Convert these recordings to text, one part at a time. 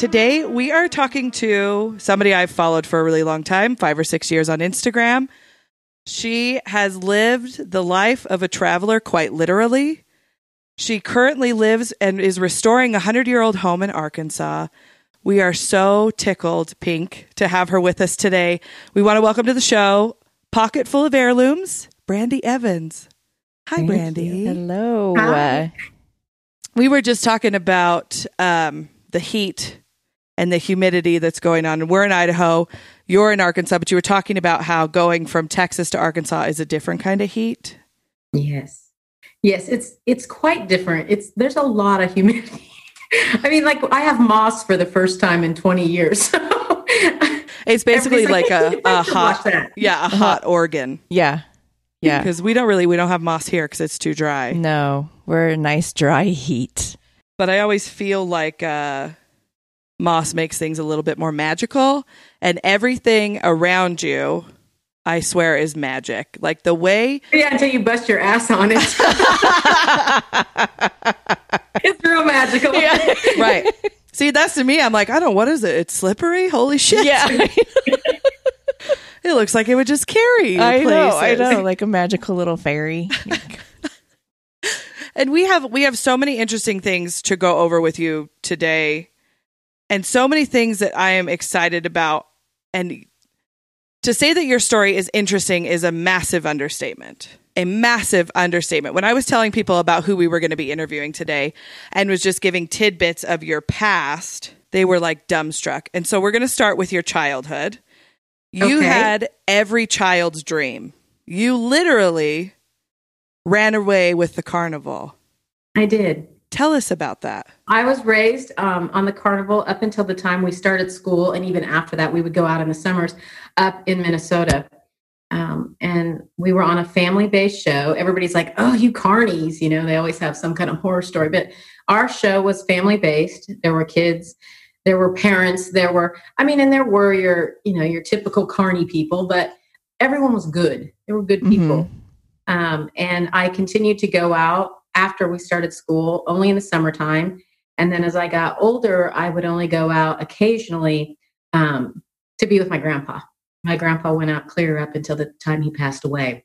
Today, we are talking to somebody I've followed for a really long time, five or six years on Instagram. She has lived the life of a traveler quite literally. She currently lives and is restoring a 100 year old home in Arkansas. We are so tickled, Pink, to have her with us today. We want to welcome to the show, Pocket Full of Heirlooms, Brandy Evans. Hi, Thank Brandy. you. Hello. Hi. We were just talking about um, the heat and the humidity that's going on. And we're in Idaho, you're in Arkansas, but you were talking about how going from Texas to Arkansas is a different kind of heat. Yes. Yes, it's it's quite different. It's there's a lot of humidity. I mean, like I have moss for the first time in 20 years. So It's basically like a, a have to watch hot, yeah, a hot organ. Yeah. Yeah. Because we don't really, we don't have moss here because it's too dry. No, we're a nice dry heat. But I always feel like uh, moss makes things a little bit more magical, and everything around you, I swear, is magic. Like the way Yeah, until you bust your ass on it. it's real magical. right. See, that's to me. I'm like, I don't. What is it? It's slippery. Holy shit! Yeah. it looks like it would just carry. you I know, I know. Like a magical little fairy. And we have we have so many interesting things to go over with you today, and so many things that I am excited about. And to say that your story is interesting is a massive understatement. A massive understatement. When I was telling people about who we were going to be interviewing today and was just giving tidbits of your past, they were like dumbstruck. And so we're going to start with your childhood. You Okay. had every child's dream. You literally ran away with the carnival. I did. Tell us about that. I was raised um, on the carnival up until the time we started school, and even after that, we would go out in the summers up in Minnesota. Um, and we were on a family-based show. Everybody's like, "Oh, you carnies!" You know, they always have some kind of horror story. But our show was family-based. There were kids, there were parents, there were, I mean, and there were your, you know, your typical carny people, but everyone was good. They were good people. Um, and I continued to go out after we started school, only in the summertime. And then as I got older, I would only go out occasionally um, to be with my grandpa. My grandpa went out clear up until the time he passed away.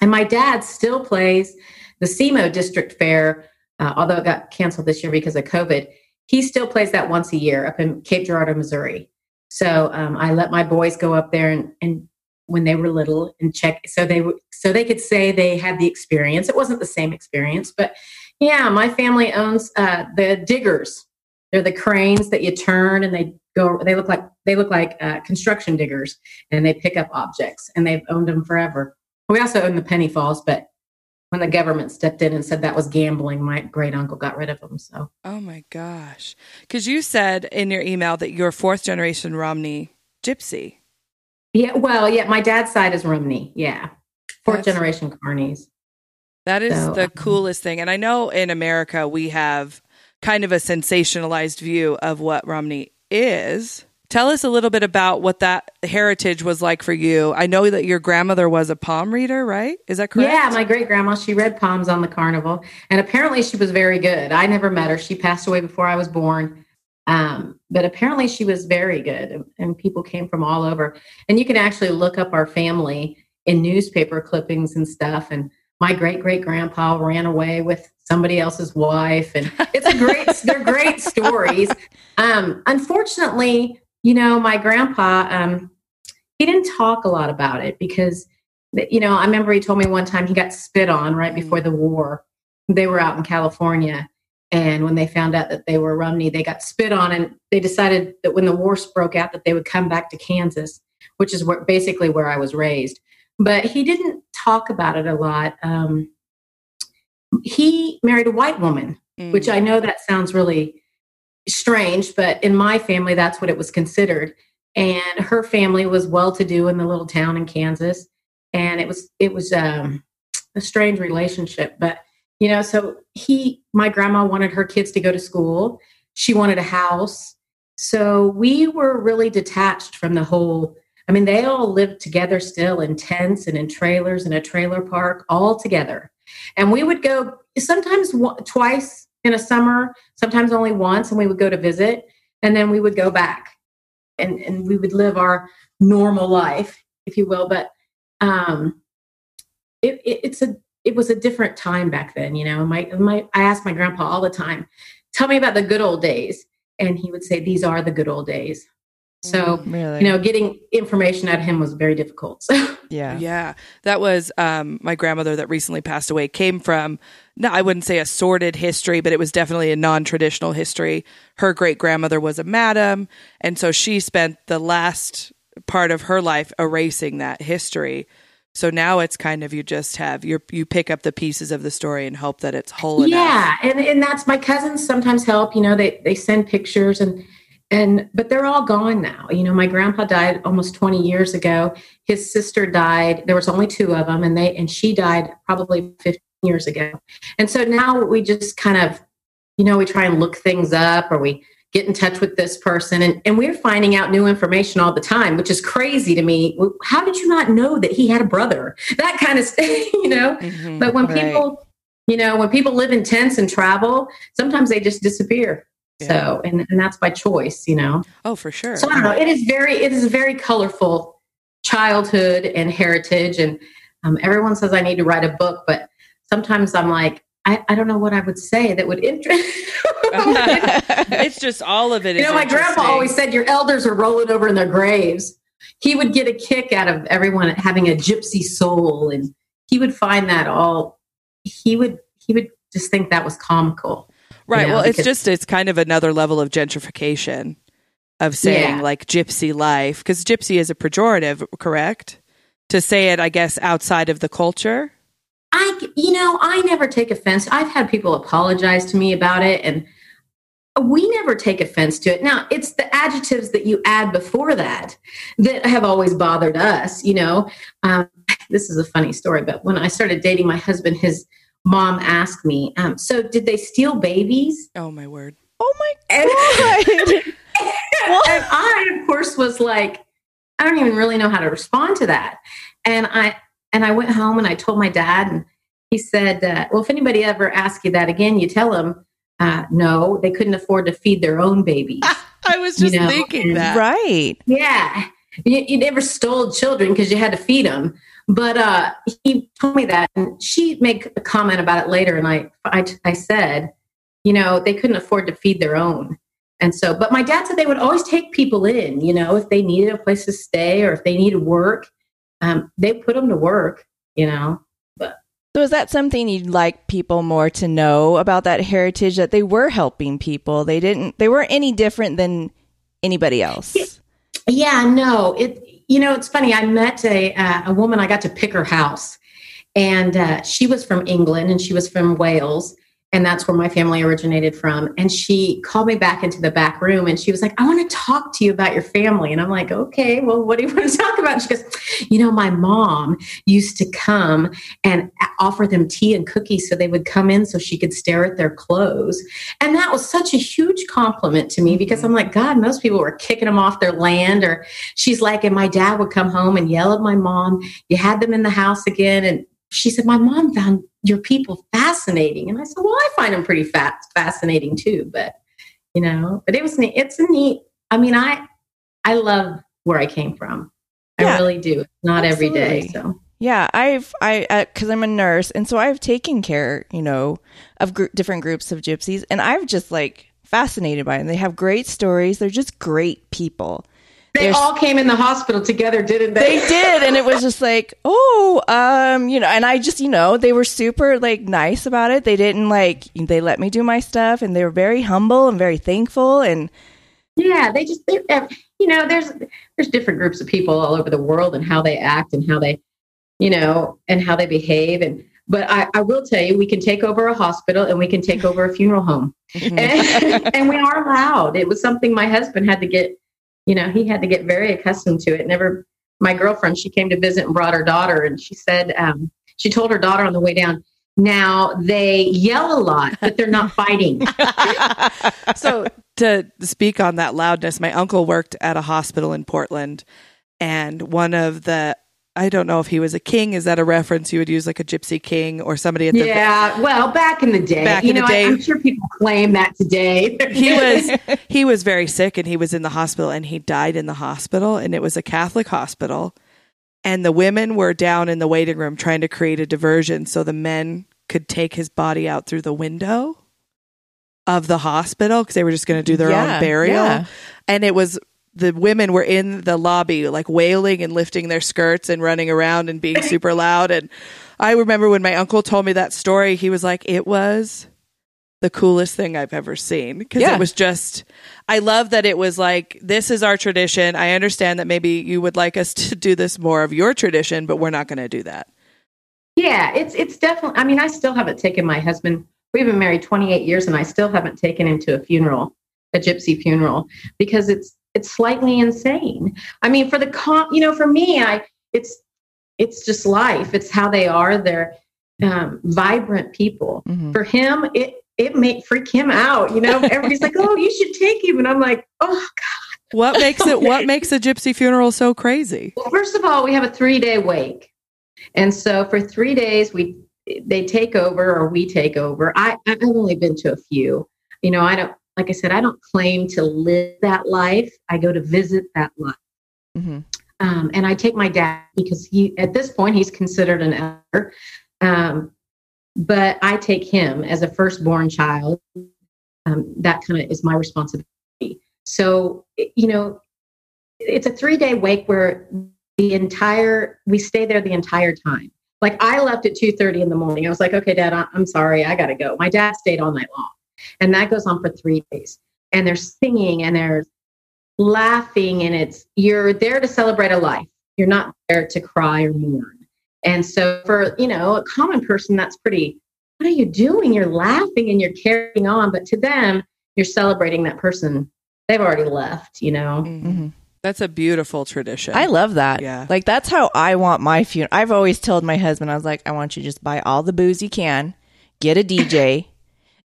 And my dad still plays the SEMO District Fair, uh, although it got canceled this year because of COVID. He still plays that once a year up in Cape Girardeau, Missouri. So um, I let my boys go up there and, and when they were little and check so they so they could say they had the experience. It wasn't the same experience, but yeah, my family owns uh, the diggers. They're the cranes that you turn and they go. They look like they look like uh, construction diggers, and they pick up objects. And they've owned them forever. We also own the penny falls, but when the government stepped in and said that was gambling, my great uncle got rid of them. So Oh my gosh. Because you said in your email that you're fourth generation Romani gypsy. Yeah, well, yeah, my dad's side is Romani. Yeah, fourth That's- generation Carnies. That is So, the um, coolest thing. And I know in America we have kind of a sensationalized view of what Romani is. Tell us a little bit about what that heritage was like for you. I know that your grandmother was a palm reader, right? Is that correct? Yeah, my great grandma, she read palms on the carnival, and apparently she was very good. I never met her. She passed away before I was born. Um, but apparently she was very good, and- people came from all over. And you can actually look up our family in newspaper clippings and stuff. And my great great grandpa ran away with somebody else's wife, and it's a great. they're great stories. Um, unfortunately, you know, my grandpa, um, he didn't talk a lot about it because you know, I remember he told me one time he got spit on right before the war. They were out in California. And when they found out that they were Romani, they got spit on, and they decided that when the war broke out, that they would come back to Kansas, which is where basically where I was raised. But he didn't talk about it a lot. Um, he married a white woman, Mm. which I know that sounds really strange, but in my family, that's what it was considered. and her family was well to do in the little town in Kansas. And it was it was um, a strange relationship, but you know, so he, my grandma wanted her kids to go to school. She wanted a house. So we were really detached from the whole. I mean, they all lived together still in tents and in trailers in a trailer park, all together. And we would go sometimes twice in a summer, sometimes only once, and we would go to visit, and then we would go back, and and we would live our normal life, if you will. But um, it, it, it's a it was a different time back then, you know. My my I asked my grandpa all the time, "Tell me about the good old days," and he would say, "These are the good old days." So Really? you know, getting information out of him was very difficult. So yeah. Yeah, that was um, my grandmother that recently passed away. Came from, no, I wouldn't say a sordid history, but it was definitely a non-traditional history. Her great grandmother was a madam, and so she spent the last part of her life erasing that history. So now it's kind of you just have you you pick up the pieces of the story and hope that it's whole enough. yeah, and and that's my cousins sometimes help. You know, they they send pictures and and but they're all gone now. You know, my grandpa died almost 20 years ago. His sister died. There was only two of them, and they and she died probably 15 years ago. And so now we just kind of, you know, we try and look things up or we get in touch with this person and, and we're finding out new information all the time which is crazy to me how did you not know that he had a brother that kind of thing you know Mhm. but when Right. people, you know, when people live in tents and travel, sometimes they just disappear. Yeah. So, and, and that's by choice, you know. Oh, for sure. So I don't know. It is very, it is a very colorful childhood and heritage. And um, everyone says I need to write a book, but sometimes I'm like, I, I don't know what I would say that would interest. it's just all of it. you know, my grandpa always said your elders are rolling over in their graves. He would get a kick out of everyone having a gypsy soul, and he would find that all. He would he would just think that was comical. Right. know, well, it's just it's kind of another level of gentrification of saying Yeah. like gypsy life because gypsy is a pejorative, correct? To say it, I guess, outside of the culture. I, you know, I never take offense. I've had people apologize to me about it, and we never take offense to it. Now, it's the adjectives that you add before that that have always bothered us. You know, um, this is a funny story, but when I started dating my husband, his mom asked me, um, "So, did they steal babies?" Oh my word! Oh my And, god. and I, of course, was like, I don't even really know how to respond to that. And I and I went home and I told my dad, and he said, uh, "Well, if anybody ever asks you that again, you tell them uh, no, they couldn't afford to feed their own babies." I was You just know, thinking and- that. right. yeah, you, you never stole children because you had to feed them. But uh, he told me that, and she made a comment about it later, and I, I, I said, you know, they couldn't afford to feed their own. And so, but my dad said they would always take people in, you know, if they needed a place to stay or if they needed work, um, they put them to work, you know. So is that something you'd like people more to know about that heritage that they were helping people? They didn't they weren't any different than anybody else. Yeah, no, it. You know, it's funny. I met a uh, a woman. I got to pick her house, and uh, she was from England and she was from Wales, and that's where my family originated from. And she called me back into the back room, and she was like, "I want to talk to you about your family." And I'm like, "Okay, well, what do you want to talk about?" She goes, "You know, my mom used to come and offer them tea and cookies, so they would come in so she could stare at their clothes." And that was such a huge compliment to me because mm-hmm. I'm like, God, most people were kicking them off their land. Or she's like, and my dad would come home and yell at my mom, You had them in the house again. And she said, My mom found your people fascinating. And I said, Well, I find them pretty fa- fascinating too. But, you know, but it was neat. It's a neat, I mean, I, I love where I came from. I really do. Not every day. So, Yeah, I've I uh, because I'm a nurse, and so I've taken care, you know, of gr- different groups of gypsies, and I've just like fascinated by them. They have great stories. They're just great people. They There's- all came in the hospital together, didn't They they? did, and it was just like, oh, um, you know, and I just, you know, they were super like nice about it. They didn't like they let me do my stuff, and they were very humble and very thankful, and Yeah, they just they're, you know there's there's different groups of people all over the world and how they act and how they you know and how they behave and but I, I will tell you we can take over a hospital and we can take over a funeral home Mhm. and, and we are allowed it was something my husband had to get you know, he had to get very accustomed to it. Never, my girlfriend, she came to visit and brought her daughter, and she said, um, she told her daughter on the way down, now they yell a lot, but they're not fighting. so to speak on that loudness, my uncle worked at a hospital in Portland, and one of the I don't know if he was a king. Is that a reference you would use, like a gypsy king or somebody at the yeah? Well, back in the day, Back you in the know, day. I, am sure people claim that today. he was he was very sick and he was in the hospital and he died in the hospital and it was a Catholic hospital and the women were down in the waiting room trying to create a diversion so the men could take his body out through the window of the hospital because they were just going to do their Yeah, own burial yeah. and it was the women were in the lobby like wailing and lifting their skirts and running around and being super loud and I remember when my uncle told me that story he was like it was the coolest thing I've ever seen because Yeah. it was just I love that it was like this is our tradition. I understand that maybe you would like us to do this more of your tradition, but we're not going to do that. Yeah, it's it's definitely. I mean, I still haven't taken my husband. We've been married 28 years, and I still haven't taken him to a funeral, a gypsy funeral, because it's it's slightly insane. I mean, for the con, you know, for me, I it's it's just life. It's how they are. They're um, vibrant people. Mhm. For him, it it may freak him out. You know, everybody's like, "Oh, you should take him," and I'm like, "Oh, God." What makes it what makes a gypsy funeral so crazy? Well, first of all, we have a three day wake. And so for three days, we they take over or we take over. I, I've only been to a few. You know, I don't, like I said, I don't claim to live that life. I go to visit that life. Mhm. Um, and I take my dad because he, at this point, he's considered an elder. Um, but I take him as a firstborn child. Um, that kind of is my responsibility. So, you know, it's a three day wake where the entire we stay there the entire time. Like I left at two thirty in the morning. I was like, okay, Dad, I- I'm sorry, I got to go. My dad stayed all night long, and that goes on for three days. And they're singing and they're laughing, and it's you're there to celebrate a life. You're not there to cry or mourn. And so, for you know, a common person, that's pretty. What are you doing? You're laughing and you're carrying on, but to them, you're celebrating that person. They've already left. You know. Mhm. That's a beautiful tradition. I love that. Yeah. Like that's how I want my funeral. I've always told my husband, I was like, I want you to just buy all the booze you can, get a DJ,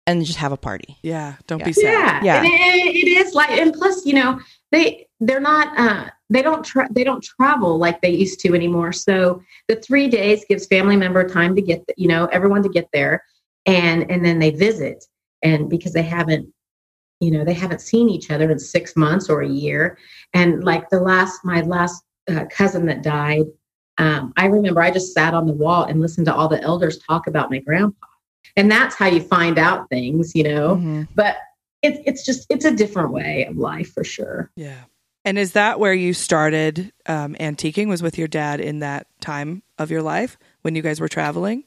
and just have a party. yeah, don't Yeah. be sad. yeah, Yeah. And it, it is like and plus you know they they're not uh they don't tra- they don't travel like they used to anymore so the three days gives family member time to get you know everyone to get there and and then they visit and because they haven't you know they haven't seen each other in six months or a year and like the last my last uh, cousin that died um, i remember i just sat on the wall and listened to all the elders talk about my grandpa and that's how you find out things you know Mhm. but it's it's just it's a different way of life for sure. Yeah. And is that where you started um, antiquing? Was with your dad in that time of your life when you guys were traveling?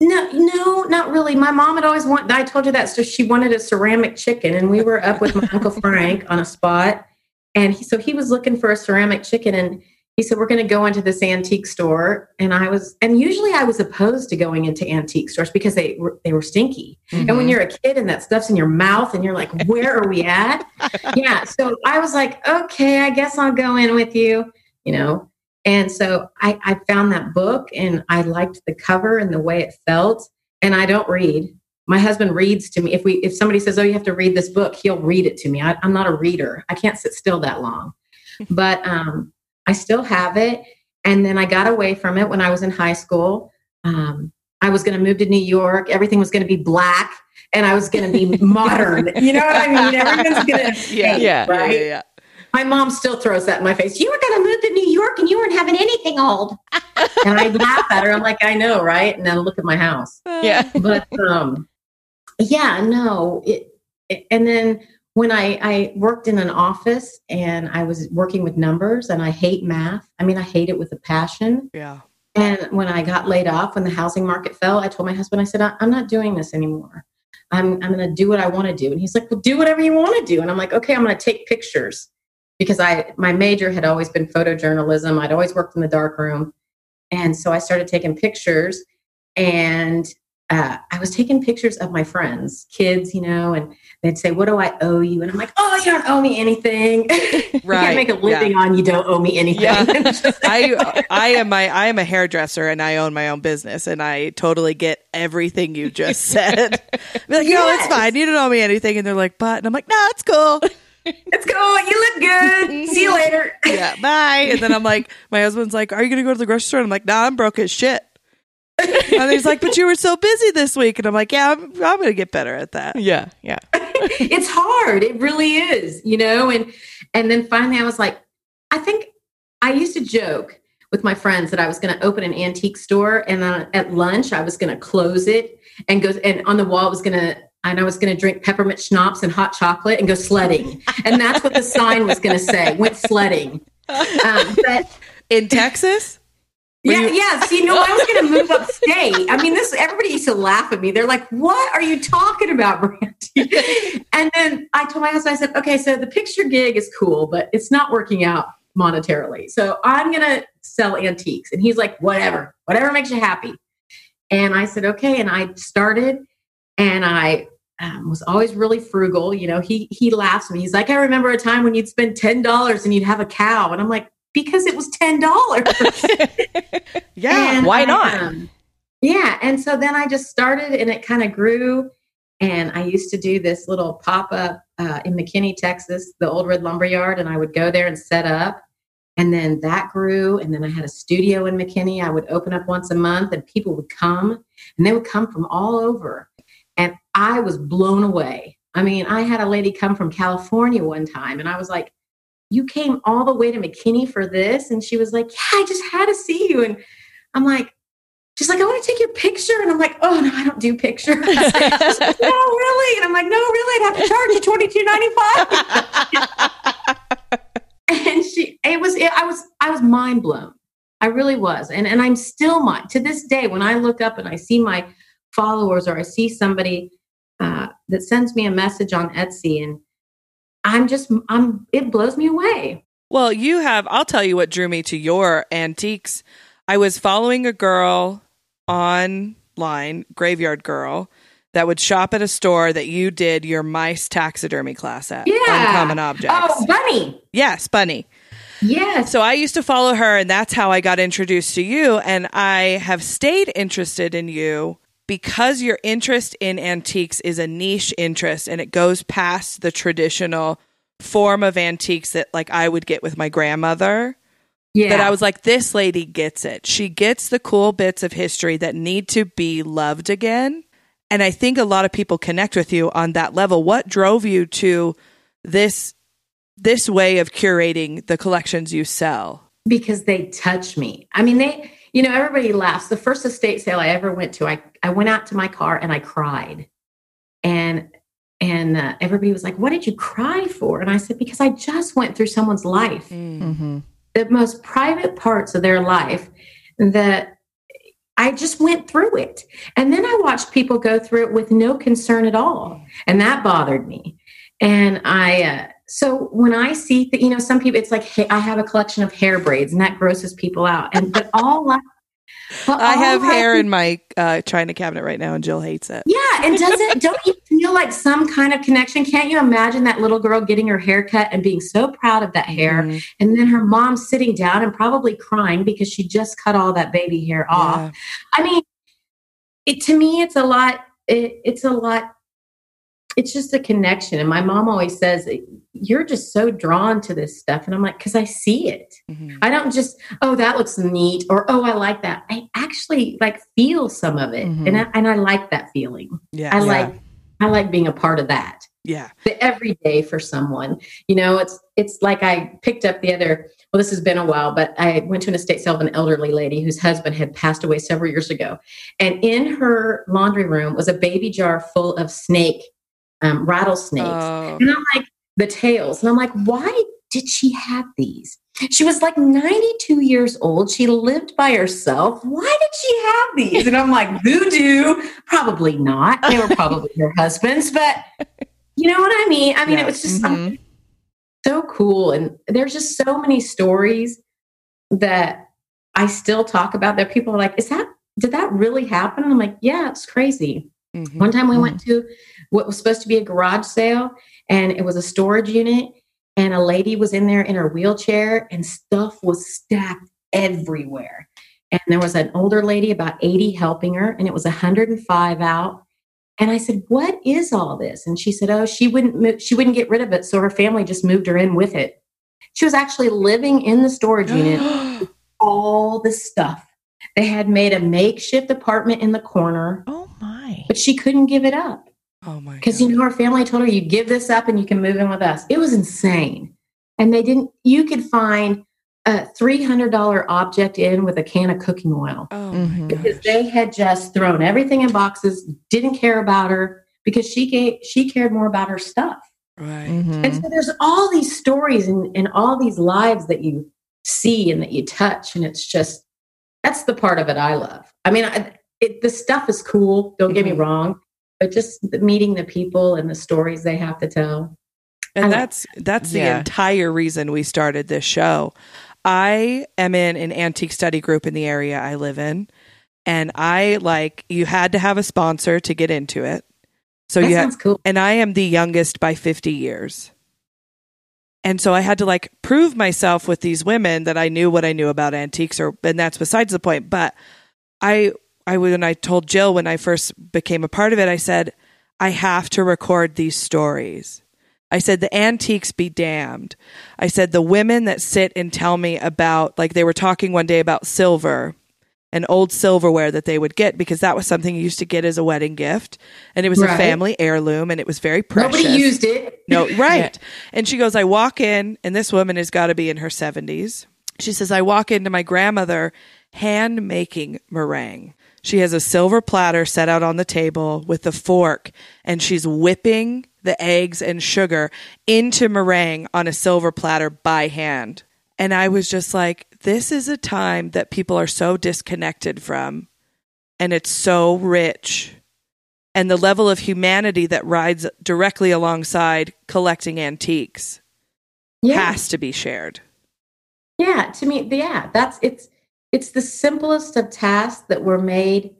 No, no, not really. My mom had always wanted. I told you that. So she wanted a ceramic chicken, and we were up with my uncle Frank on a spot, and he, so he was looking for a ceramic chicken, and he said we're going to go into this antique store, and I was, and usually I was opposed to going into antique stores because they were they were stinky, and when you're a kid and that stuff's in your mouth, and you're like, where are we at? yeah. So I was like, okay, I guess I'll go in with you, you know. And so I, I found that book and I liked the cover and the way it felt. And I don't read. My husband reads to me. If we if somebody says, "Oh, you have to read this book," he'll read it to me. I, I'm not a reader. I can't sit still that long. But um, I still have it. And then I got away from it when I was in high school. Um, I was going to move to New York. Everything was going to be black, and I was going to be modern. You know what I mean? Everyone's going to Yeah. Yeah. right. Yeah, yeah, yeah. My mom still throws that in my face. You were going to move to New York and you weren't having anything old. and I laugh at her. I'm like, I know, right? And then look at my house. Yeah. But um, yeah, no. It, it- and then when I, I worked in an office and I was working with numbers and I hate math. I mean, I hate it with a passion. Yeah. And when I got laid off, when the housing market fell, I told my husband, I said, I'm not doing this anymore. I'm, I'm going to do what I want to do. And he's like, well, do whatever you want to do. And I'm like, okay, I'm going to take pictures because I, my major had always been photojournalism. I'd always worked in the dark room. And so I started taking pictures and uh, I was taking pictures of my friends, kids, you know, and they'd say, "What do I owe you?" And I'm like, "Oh, you don't owe me anything. you can't make a living on you don't owe me anything." Yeah. I I am my I am a hairdresser and I own my own business and I totally get everything you just said. Be like, no, it's fine. You don't owe me anything. And they're like, but and I'm like, no, it's cool. it's cool. You look good. See you later. Yeah, bye. And then I'm like, my husband's like, Are you gonna go to the grocery store? And I'm like, Nah, I'm broke as shit. And he's like, But you were so busy this week. And I'm like, Yeah, I'm, I'm gonna get better at that. Yeah, yeah. it's hard. It really is, you know. And and then finally, I was like, I think I used to joke with my friends that I was going to open an antique store, and then at lunch I was going to close it and go. And on the wall I was going to. And I was going to drink peppermint schnapps and hot chocolate and go sledding. And that's what the sign was going to say went sledding. Um, but In Texas? Were yeah, you- yeah. See, no, I was going to move upstate. I mean, this everybody used to laugh at me. They're like, "What are you talking about, Brandy?" and then I told my husband, I said, "Okay, so the picture gig is cool, but it's not working out monetarily. So I'm going to sell antiques." And he's like, "Whatever, whatever makes you happy." And I said, "Okay." And I started, and I um, was always really frugal. You know, he he laughs at me. He's like, "I remember a time when you'd spend ten dollars and you'd have a cow," and I'm like. Because it was ten dollars. Yeah. And why I, not? um, yeah. And so then I just started and it kind of grew. And I used to do this little pop up uh, in McKinney, Texas, the old red lumber yard. And I would go there and set up. And then that grew. And then I had a studio in McKinney. I would open up once a month and people would come and they would come from all over. And I was blown away. I mean, I had a lady come from California one time and I was like, you came all the way to McKinney for this? And she was like, Yeah, I just had to see you. And I'm like, She's like, I want to take your picture. And I'm like, Oh, no, I don't do pictures. Like, no, really? And I'm like, No, really? I'd have to charge you twenty two ninety five. and she, it was, it, I was, I was mind blown. I really was. And, and I'm still mind to this day when I look up and I see my followers or I see somebody uh, that sends me a message on Etsy and I'm just, I'm, it blows me away. Well, you have, I'll tell you what drew me to your antiques. I was following a girl online, Graveyard Girl, that would shop at a store that you did your mice taxidermy class at. Yeah. Uncommon Objects. Oh, Bunny. Yes, Bunny. Yes. So I used to follow her, and that's how I got introduced to you. And I have stayed interested in you because your interest in antiques is a niche interest and it goes past the traditional form of antiques that like I would get with my grandmother. yeah. That I was like, this lady gets it. She gets the cool bits of history that need to be loved again. And I think a lot of people connect with you on that level. What drove you to this this way of curating the collections you sell? because they touch me. I mean, they, you know, everybody laughs. The first estate sale I ever went to, I, I went out to my car and I cried. And, and uh, everybody was like, what did you cry for? And I said, because I just went through someone's life, Mm-hmm. the most private parts of their life that I just went through it. And then I watched people go through it with no concern at all. And that bothered me. And I, uh, so when I see that, you know, some people, it's like, hey, I have a collection of hair braids and that grosses people out. And, but all I, but I have all hair in my uh, china cabinet right now, and Jill hates it. Yeah. And doesn't, don't you feel like some kind of connection? Can't you imagine that little girl getting her hair cut and being so proud of that hair? Mhm. And then her mom sitting down and probably crying because she just cut all that baby hair off. Yeah. I mean, it to me, it's a lot. It, it's a lot. It's just a connection. And my mom always says, "You're just so drawn to this stuff," and I'm like, "Cause I see it. Mhm. I don't just, oh, that looks neat, or oh, I like that. I actually like feel some of it, Mhm. and I, and I like that feeling. Yeah. I yeah. like, I like being a part of that." Yeah. the everyday for someone. You know, it's it's like I picked up the other. Well, this has been a while, but I went to an estate sale of an elderly lady whose husband had passed away several years ago, and in her laundry room was a baby jar full of snake um, rattlesnakes, Oh. and I'm like the tails, and I'm like, why did she have these? She was like 92 years old. She lived by herself. Why did she have these? And I'm like, voodoo? Probably not. They were probably her husband's, but you know what I mean? I mean, Yeah. it was just Mhm. something so cool. And there's just so many stories that I still talk about that people are like, is that did that really happen? And I'm like, yeah, it's crazy. Mhm. One time we went to what was supposed to be a garage sale and it was a storage unit and a lady was in there in her wheelchair and stuff was stacked everywhere. And there was an older lady about 80 helping her and it was 105 out. And I said, "What is all this?" And she said, "Oh, she wouldn't move, she wouldn't get rid of it, so her family just moved her in with it." She was actually living in the storage unit all the stuff. They had made a makeshift apartment in the corner, Oh my. but she couldn't give it up oh my because you know her family told her you give this up and you can move in with us. It was insane, and they didn't. You could find a three hundred dollar object in with a can of cooking oil oh Mhm. my because gosh. they had just thrown everything in boxes, didn't care about her because she gave, she cared more about her stuff. Right. Mhm. And so there's all these stories and, and all these lives that you see and that you touch. And it's just, that's the part of it I love. I mean, I, it, the stuff is cool, don't get me Mhm. wrong, but just meeting the people and the stories they have to tell. And like- that's that's the Yeah. entire reason we started this show. I am in an antique study group in the area I live in, and I like you had to have a sponsor to get into it. So that you had, sounds cool. and I am the youngest by 50 years. And so I had to like prove myself with these women that I knew what I knew about antiques or and that's besides the point, but I I when I told Jill when I first became a part of it, I said I have to record these stories. I said the antiques be damned. I said the women that sit and tell me about like they were talking one day about silver and old silverware that they would get because that was something you used to get as a wedding gift and it was a family heirloom and it was very precious. Nobody used it. No, right. And she goes, I walk in, and this woman has got to be in her 70s. She says, I walk into my grandmother hand making meringue. She has a silver platter set out on the table with a fork, and she's whipping the eggs and sugar into meringue on a silver platter by hand. And I was just like, this is a time that people are so disconnected from, and it's so rich and the level of humanity that rides directly alongside collecting antiques Yeah. has to be shared. Yeah, to me, yeah, that's it's it's the simplest of tasks that were made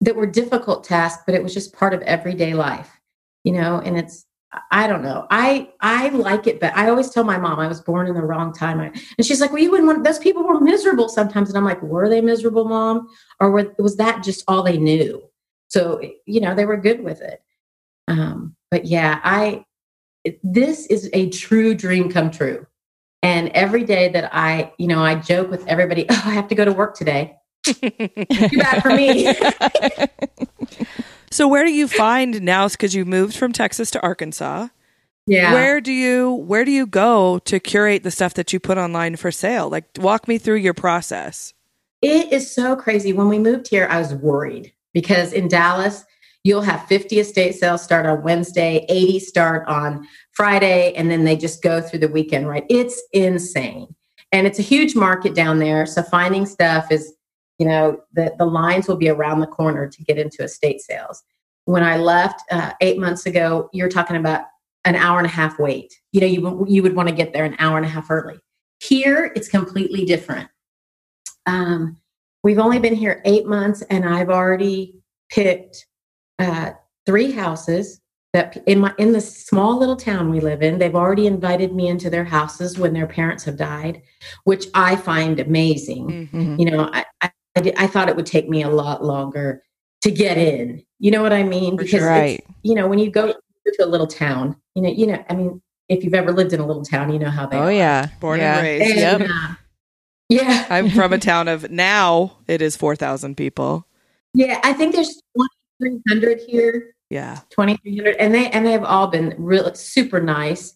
that were difficult tasks, but it was just part of everyday life, you know. And it's I don't know, I I like it, but I always tell my mom I was born in the wrong time, I, and she's like, "Well, you wouldn't want those people were miserable sometimes," and I'm like, "Were they miserable, mom, or were, was that just all they knew?" So you know, they were good with it. Um, but yeah, I this is a true dream come true. And every day that I, you know, I joke with everybody, oh, I have to go to work today. Too bad for me. So where do you find now because you moved from Texas to Arkansas? yeah. Where do you where do you go to curate the stuff that you put online for sale? Like walk me through your process. It is so crazy. When we moved here, I was worried because in Dallas, you'll have 50 estate sales start on Wednesday, 80 start on Friday, and then they just go through the weekend, right? It's insane. And it's a huge market down there. So finding stuff is, you know, the, the lines will be around the corner to get into estate sales. When I left uh, eight months ago, you're talking about an hour and a half wait. You know, you, you would want to get there an hour and a half early. Here, it's completely different. Um, we've only been here eight months, and I've already picked uh, three houses that in my in the small little town we live in. They've already invited me into their houses when their parents have died, which I find amazing. Mhm. You know, I I, I, thought it would take me a lot longer to get in. You know what I mean? For Because sure. it's- Right. you know when you go to a little town, you know, you know, I mean, if you've ever lived in a little town, you know how they Oh are. yeah. Born yeah. and raised. And, Yep. uh, yeah. I'm from a town of now it is 4,000 people. Yeah, I think there's 2,300 here, Yeah. 2,300, and they and they've all been really super nice.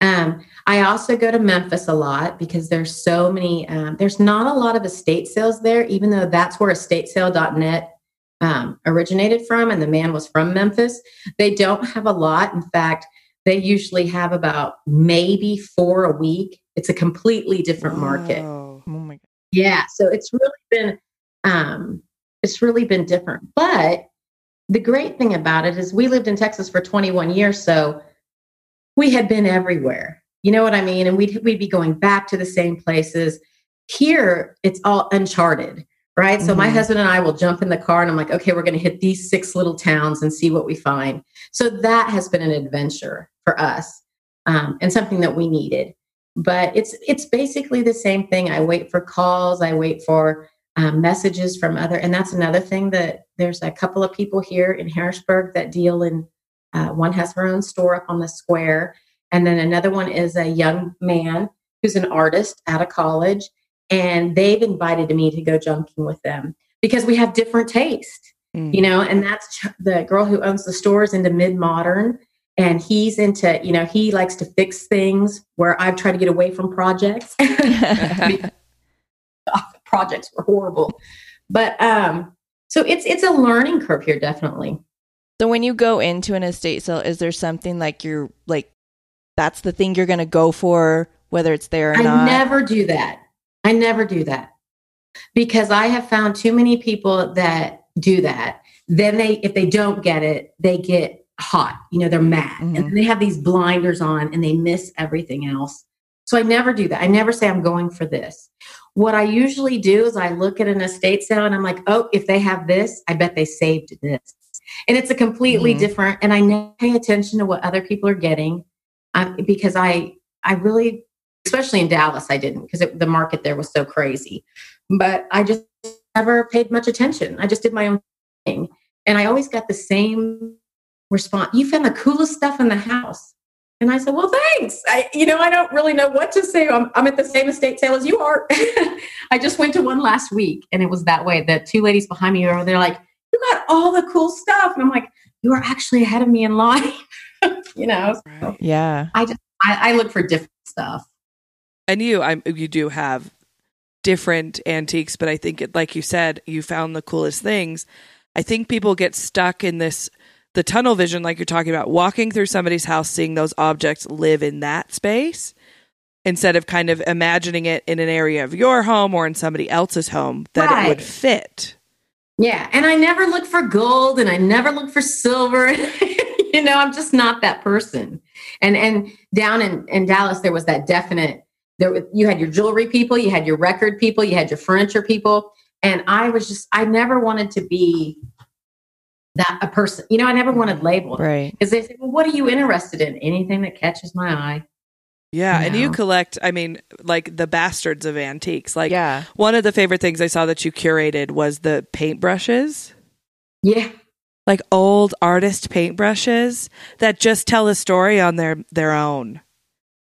Um, I also go to Memphis a lot because there's so many. Um, there's not a lot of estate sales there, even though that's where estatesale.net um, originated from, and the man was from Memphis. They don't have a lot. In fact, they usually have about maybe four a week. It's a completely different market. Oh my god. Yeah, so it's really been um it's really been different. But the great thing about it is we lived in Texas for 21 years, so we had been everywhere. You know what I mean? And we'd we'd be going back to the same places. Here, it's all uncharted, right? So my Mhm. husband and I will jump in the car and I'm like, okay, we're going to hit these six little towns and see what we find. So that has been an adventure for us um, and something that we needed. But it's it's basically the same thing. I wait for calls. I wait for um, messages from other, and that's another thing that there's a couple of people here in Harrisburg that deal in. Uh, one has her own store up on the square, and then another one is a young man who's an artist out of college, and they've invited me to go junking with them because we have different taste Mm. you know and that's ch- the girl who owns the store is into mid-modern and he's into you know he likes to fix things where i've tried to get away from projects projects were horrible but um so it's it's a learning curve here definitely So when you go into an estate sale, is there something like you're like that's the thing you're going to go for, whether it's there or I not? I never do that. I never do that because I have found too many people that do that. Then they, if they don't get it, they get hot. You know, they're mad Mhm. and they have these blinders on and they miss everything else. So I never do that. I never say I'm going for this. What I usually do is I look at an estate sale and I'm like, oh, if they have this, I bet they saved this. And it's a completely Mhm. different, and I never pay attention to what other people are getting um, because I, I really especially in Dallas, I didn't because the market there was so crazy. But I just never paid much attention. I just did my own thing. And I always got the same response. You found the coolest stuff in the house. And I said, well, thanks. I, you know, I don't really know what to say. I'm, I'm at the same estate sale as you are. I just went to one last week and it was that way. The two ladies behind me are, they're like, you got all the cool stuff. And I'm like, you are actually ahead of me in line. you know, so Yeah. I, just I look for different stuff. And you, I'm you do have different antiques, but I think it, like you said, you found the coolest things. I think people get stuck in this the tunnel vision, like you're talking about, walking through somebody's house, seeing those objects live in that space, instead of kind of imagining it in an area of your home or in somebody else's home that it would fit. Yeah, and I never look for gold and I never look for silver. you know, I'm just not that person. And and down in, in Dallas there was that definite there was- you had your jewelry people, you had your record people, you had your furniture people, and I was just I never wanted to be that a person. You know, I never wanted labeled. Right. Because they say, "Well, what are you interested in? Anything that catches my eye." Yeah, and you collect, I mean, like the bastards of antiques. Like yeah. one of the favorite things I saw that you curated was the paintbrushes. Yeah. like old artist paintbrushes that just tell a story on their their own.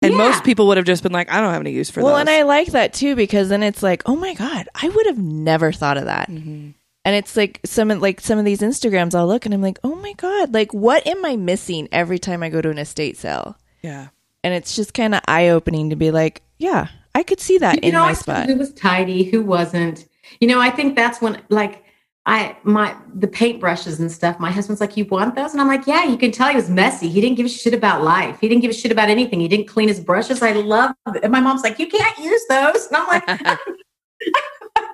And Yeah. most people would have just been like, I don't have any use for well, those. and I like that too because then it's like, oh my god, I would have never thought of that. Mhm. And it's like some of- like some of these Instagrams I'll look and I'm like, oh my god, like what am I missing every time I go to an estate sale? Yeah. And it's just kind of eye opening to be like, yeah, I could see that You in know, my spot. Who was tidy? Who wasn't? You know, I think that's when like I my the paintbrushes and stuff. My husband's like, "You want those?" And I'm like, "Yeah." You can tell he was messy. He didn't give a shit about life. He didn't give a shit about anything. He didn't clean his brushes. I love it. And my mom's like, "You can't use those." And I'm like, "I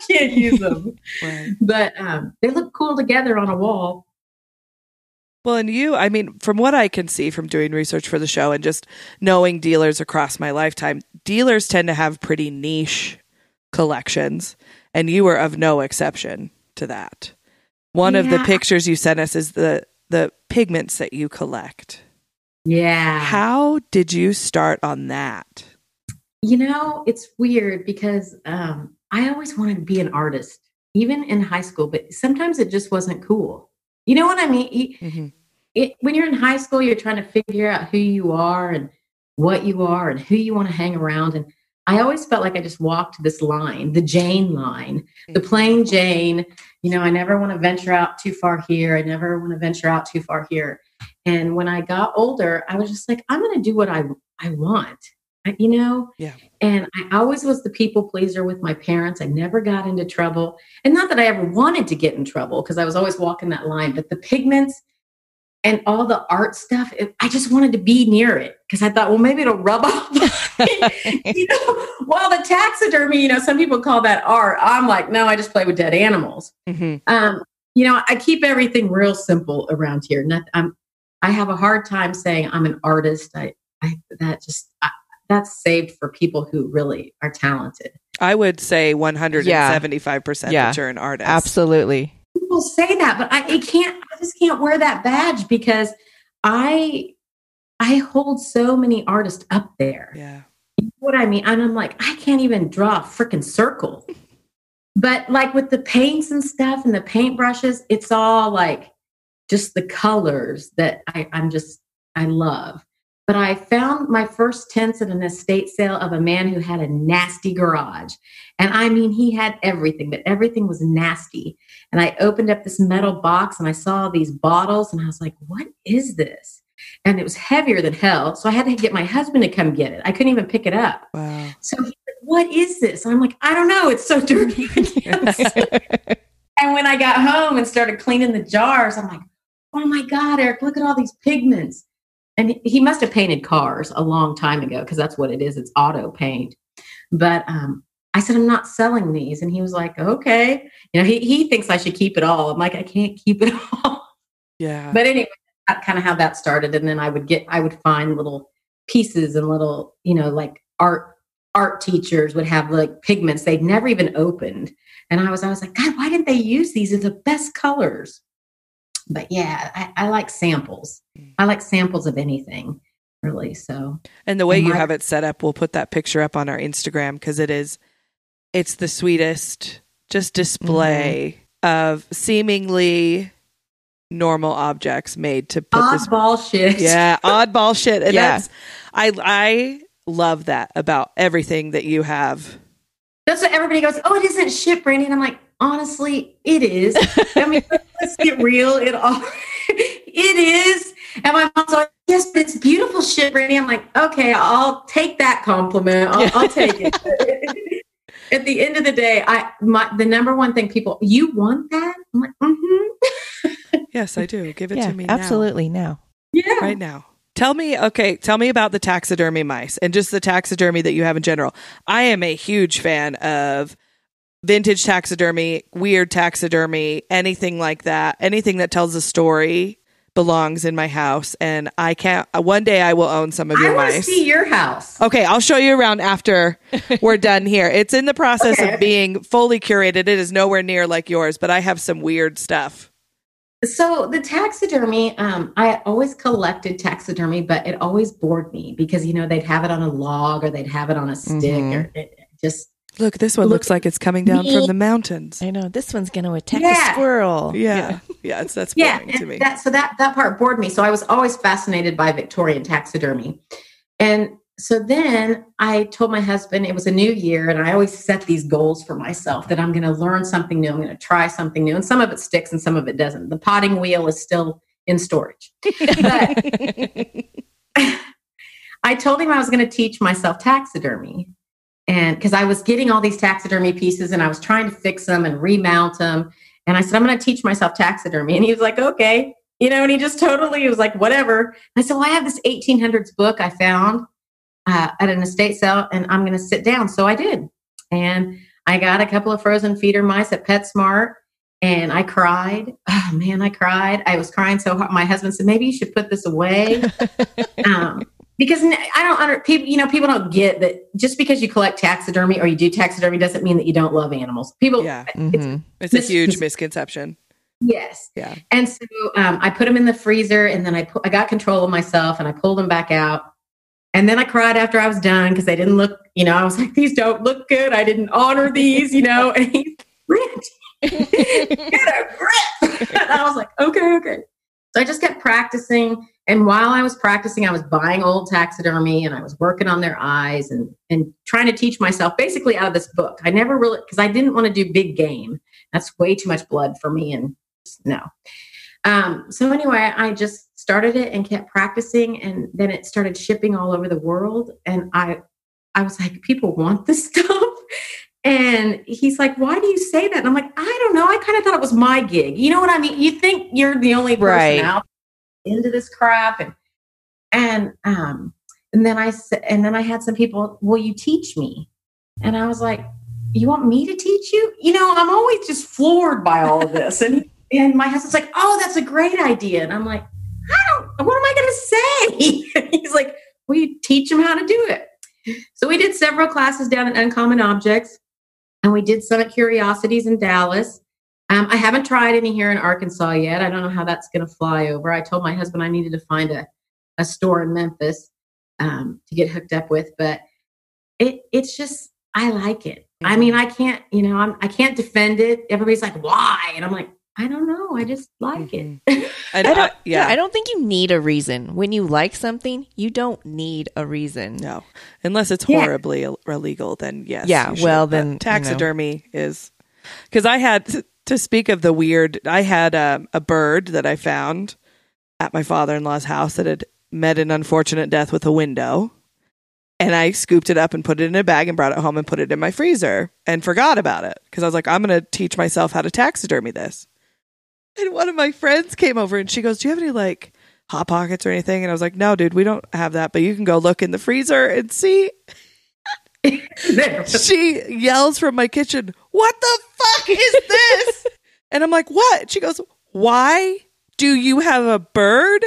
can't use them." Right. But um, they look cool together on a wall. Well, and you, I mean, from what I can see from doing research for the show and just knowing dealers across my lifetime, dealers tend to have pretty niche collections, and you were of no exception to that. One of the pictures you sent us is the the pigments that you collect. Yeah. How did you start on that? You know, it's weird because um, I always wanted to be an artist, even in high school, but sometimes it just wasn't cool. You know what I mean? Mhm. It, when you're in high school, you're trying to figure out who you are and what you are and who you want to hang around. And I always felt like I just walked this line, the Jane line, the plain Jane. You know, I never want to venture out too far here. I never want to venture out too far here. And when I got older, I was just like, I'm going to do what I I want. I, you know, Yeah. and I always was the people pleaser with my parents. I never got into trouble. And not that I ever wanted to get in trouble because I was always walking that line, but the pigments and all the art stuff, it, I just wanted to be near it because I thought, well, maybe it'll rub off. you know, while the taxidermy, you know, some people call that art. I'm like, no, I just play with dead animals. Mhm. Um, you know, I keep everything real simple around here. Not, I'm, I have a hard time saying I'm an artist. I, I that just I, that's saved for people who really are talented. I would say 175% Yeah. that you're an artist. Absolutely. People say that, but I, I can't. I just can't wear that badge because I I hold so many artists up there. Yeah. You know what I mean? And I'm like, I can't even draw a freaking circle. But like with the paints and stuff and the paintbrushes, it's all like just the colors that I, I'm just I love. But I found my first tints at an estate sale of a man who had a nasty garage. And I mean, he had everything, but everything was nasty. And I opened up this metal box and I saw these bottles and I was like, what is this? And it was heavier than hell. So I had to get my husband to come get it. I couldn't even pick it up. Wow. So he's like, what is this? And I'm like, I don't know. It's so dirty. and when I got home and started cleaning the jars, I'm like, oh my God, Eric, look at all these pigments. And he- must have painted cars a long time ago because that's what it is. It's auto paint. But um, I said, I'm not selling these. And he was like, okay. You know, he, he thinks I should keep it all. I'm like, I can't keep it all. Yeah. But anyway, that's kind of how that started. And then I would get, I would find little pieces and little, you know, like art art teachers would have like pigments they'd never even opened. And I was, I was like, God, why didn't they use these? Are the best colors. But yeah, I, I like samples. Mm. I like samples of anything, really. So And the way And you my- have it set up, we'll put that picture up on our Instagram because it is, it's the sweetest just display mm-hmm. of seemingly normal objects made to put this. oddball shit. Yeah, oddball shit. And that's, I, I love that about everything that you have. That's what everybody goes, oh, it isn't shit, Brandy. And I'm like, honestly, it is. I mean, let's get real. It all it is. And my mom's like, yes, but it's beautiful shit, Brandy. I'm like, okay, I'll take that compliment. I'll, I'll take it. At the end of the day, I my the number one thing people, you want that? I'm like, mm-hmm. Yes, I do. Give it yeah, to me now. absolutely. Now. Yeah. right now. Tell me, okay, tell me about the taxidermy mice and just the taxidermy that you have in general. I am a huge fan of vintage taxidermy, weird taxidermy, anything like that. Anything that tells a story belongs in my house and I can't one day I will own some of your want to mice. see your house. Okay, I'll show you around after we're done here. It's in the process Okay. of being fully curated. It is nowhere near like yours, but I have some weird stuff. So the taxidermy, um, I always collected taxidermy, but it always bored me because you know they'd have it on a log or they'd have it on a stick Mhm. or it just Look, this one Look looks like it's coming down from the mountains. I know this one's going to attack Yeah. a squirrel. Yeah. Yeah, it's that's yeah. boring to me. That, so that that part bored me. So I was always fascinated by Victorian taxidermy, and so then I told my husband it was a new year, and I always set these goals for myself that I'm going to learn something new, I'm going to try something new, and some of it sticks and some of it doesn't. The potting wheel is still in storage, but I told him I was going to teach myself taxidermy. And because I was getting all these taxidermy pieces and I was trying to fix them and remount them. And I said, I'm going to teach myself taxidermy. And he was like, okay. You know, and he just totally was like, whatever. I said, well, I have this 1800s book I found uh, at an estate sale and I'm going to sit down. So I did. And I got a couple of frozen feeder mice at PetSmart and I cried. Oh man, I cried. I was crying so hard. My husband said, maybe you should put this away. um, because n- I don't under people, you know, people don't get that just because you collect taxidermy or you do taxidermy doesn't mean that you don't love animals. People, Yeah. it's, Mhm. It's a Mis- huge misconception. yes. Yeah. And so um, I put them in the freezer and then I, pu- I got control of myself and I pulled them back out. And then I cried after I was done because they didn't look, you know, I was like, these don't look good. I didn't honor these, you know. And he's Rich, get a grip. and I was like, okay, okay. So I just kept practicing. And while I was practicing, I was buying old taxidermy and I was working on their eyes and, and trying to teach myself basically out of this book. I never really, because I didn't want to do big game. That's way too much blood for me. And no. Um, so anyway, I just started it and kept practicing. And then it started shipping all over the world. And I, I was like, people want this stuff. And he's like, why do you say that? And I'm like, I don't know. I kind of thought it was my gig. You know what I mean? You think you're the only person Right. out into this crap. And, and, um, and then I said, and then I had some people, will you teach me? And I was like, you want me to teach you? You know, I'm always just floored by all of this. And, and my husband's like, oh, that's a great idea. And I'm like, I don't, what am I going to say? He's like, will you teach them how to do it? So we did several classes down at Uncommon Objects. and we did some at Curiosities in Dallas. Um, I haven't tried any here in Arkansas yet. I don't know how that's going to fly over. I told my husband I needed to find a, a store in Memphis um, to get hooked up with, but it it's just I like it. I mean, I can't, you know, I'm I can't defend it. Everybody's like, why? And I'm like, I don't know. I just like it. And I I- don't, yeah. I don't think you need a reason. When you like something, you don't need a reason. No, unless it's horribly Ill- illegal, then yes. Yeah, you should. well, But then, you know. taxidermy is because I had to, speak of the weird. I had um, a bird that I found at my father in law's house that had met an unfortunate death with a window, and I scooped it up and put it in a bag and brought it home and put it in my freezer and forgot about it because I was like, I'm going to teach myself how to taxidermy this. And one of my friends came over and she goes, "Do you have any like?" Hot pockets or anything, and I was like, "No, dude, we don't have that, but you can go look in the freezer and see." She yells from my kitchen, What the fuck is this? and I'm like, What? She goes, Why do you have a bird?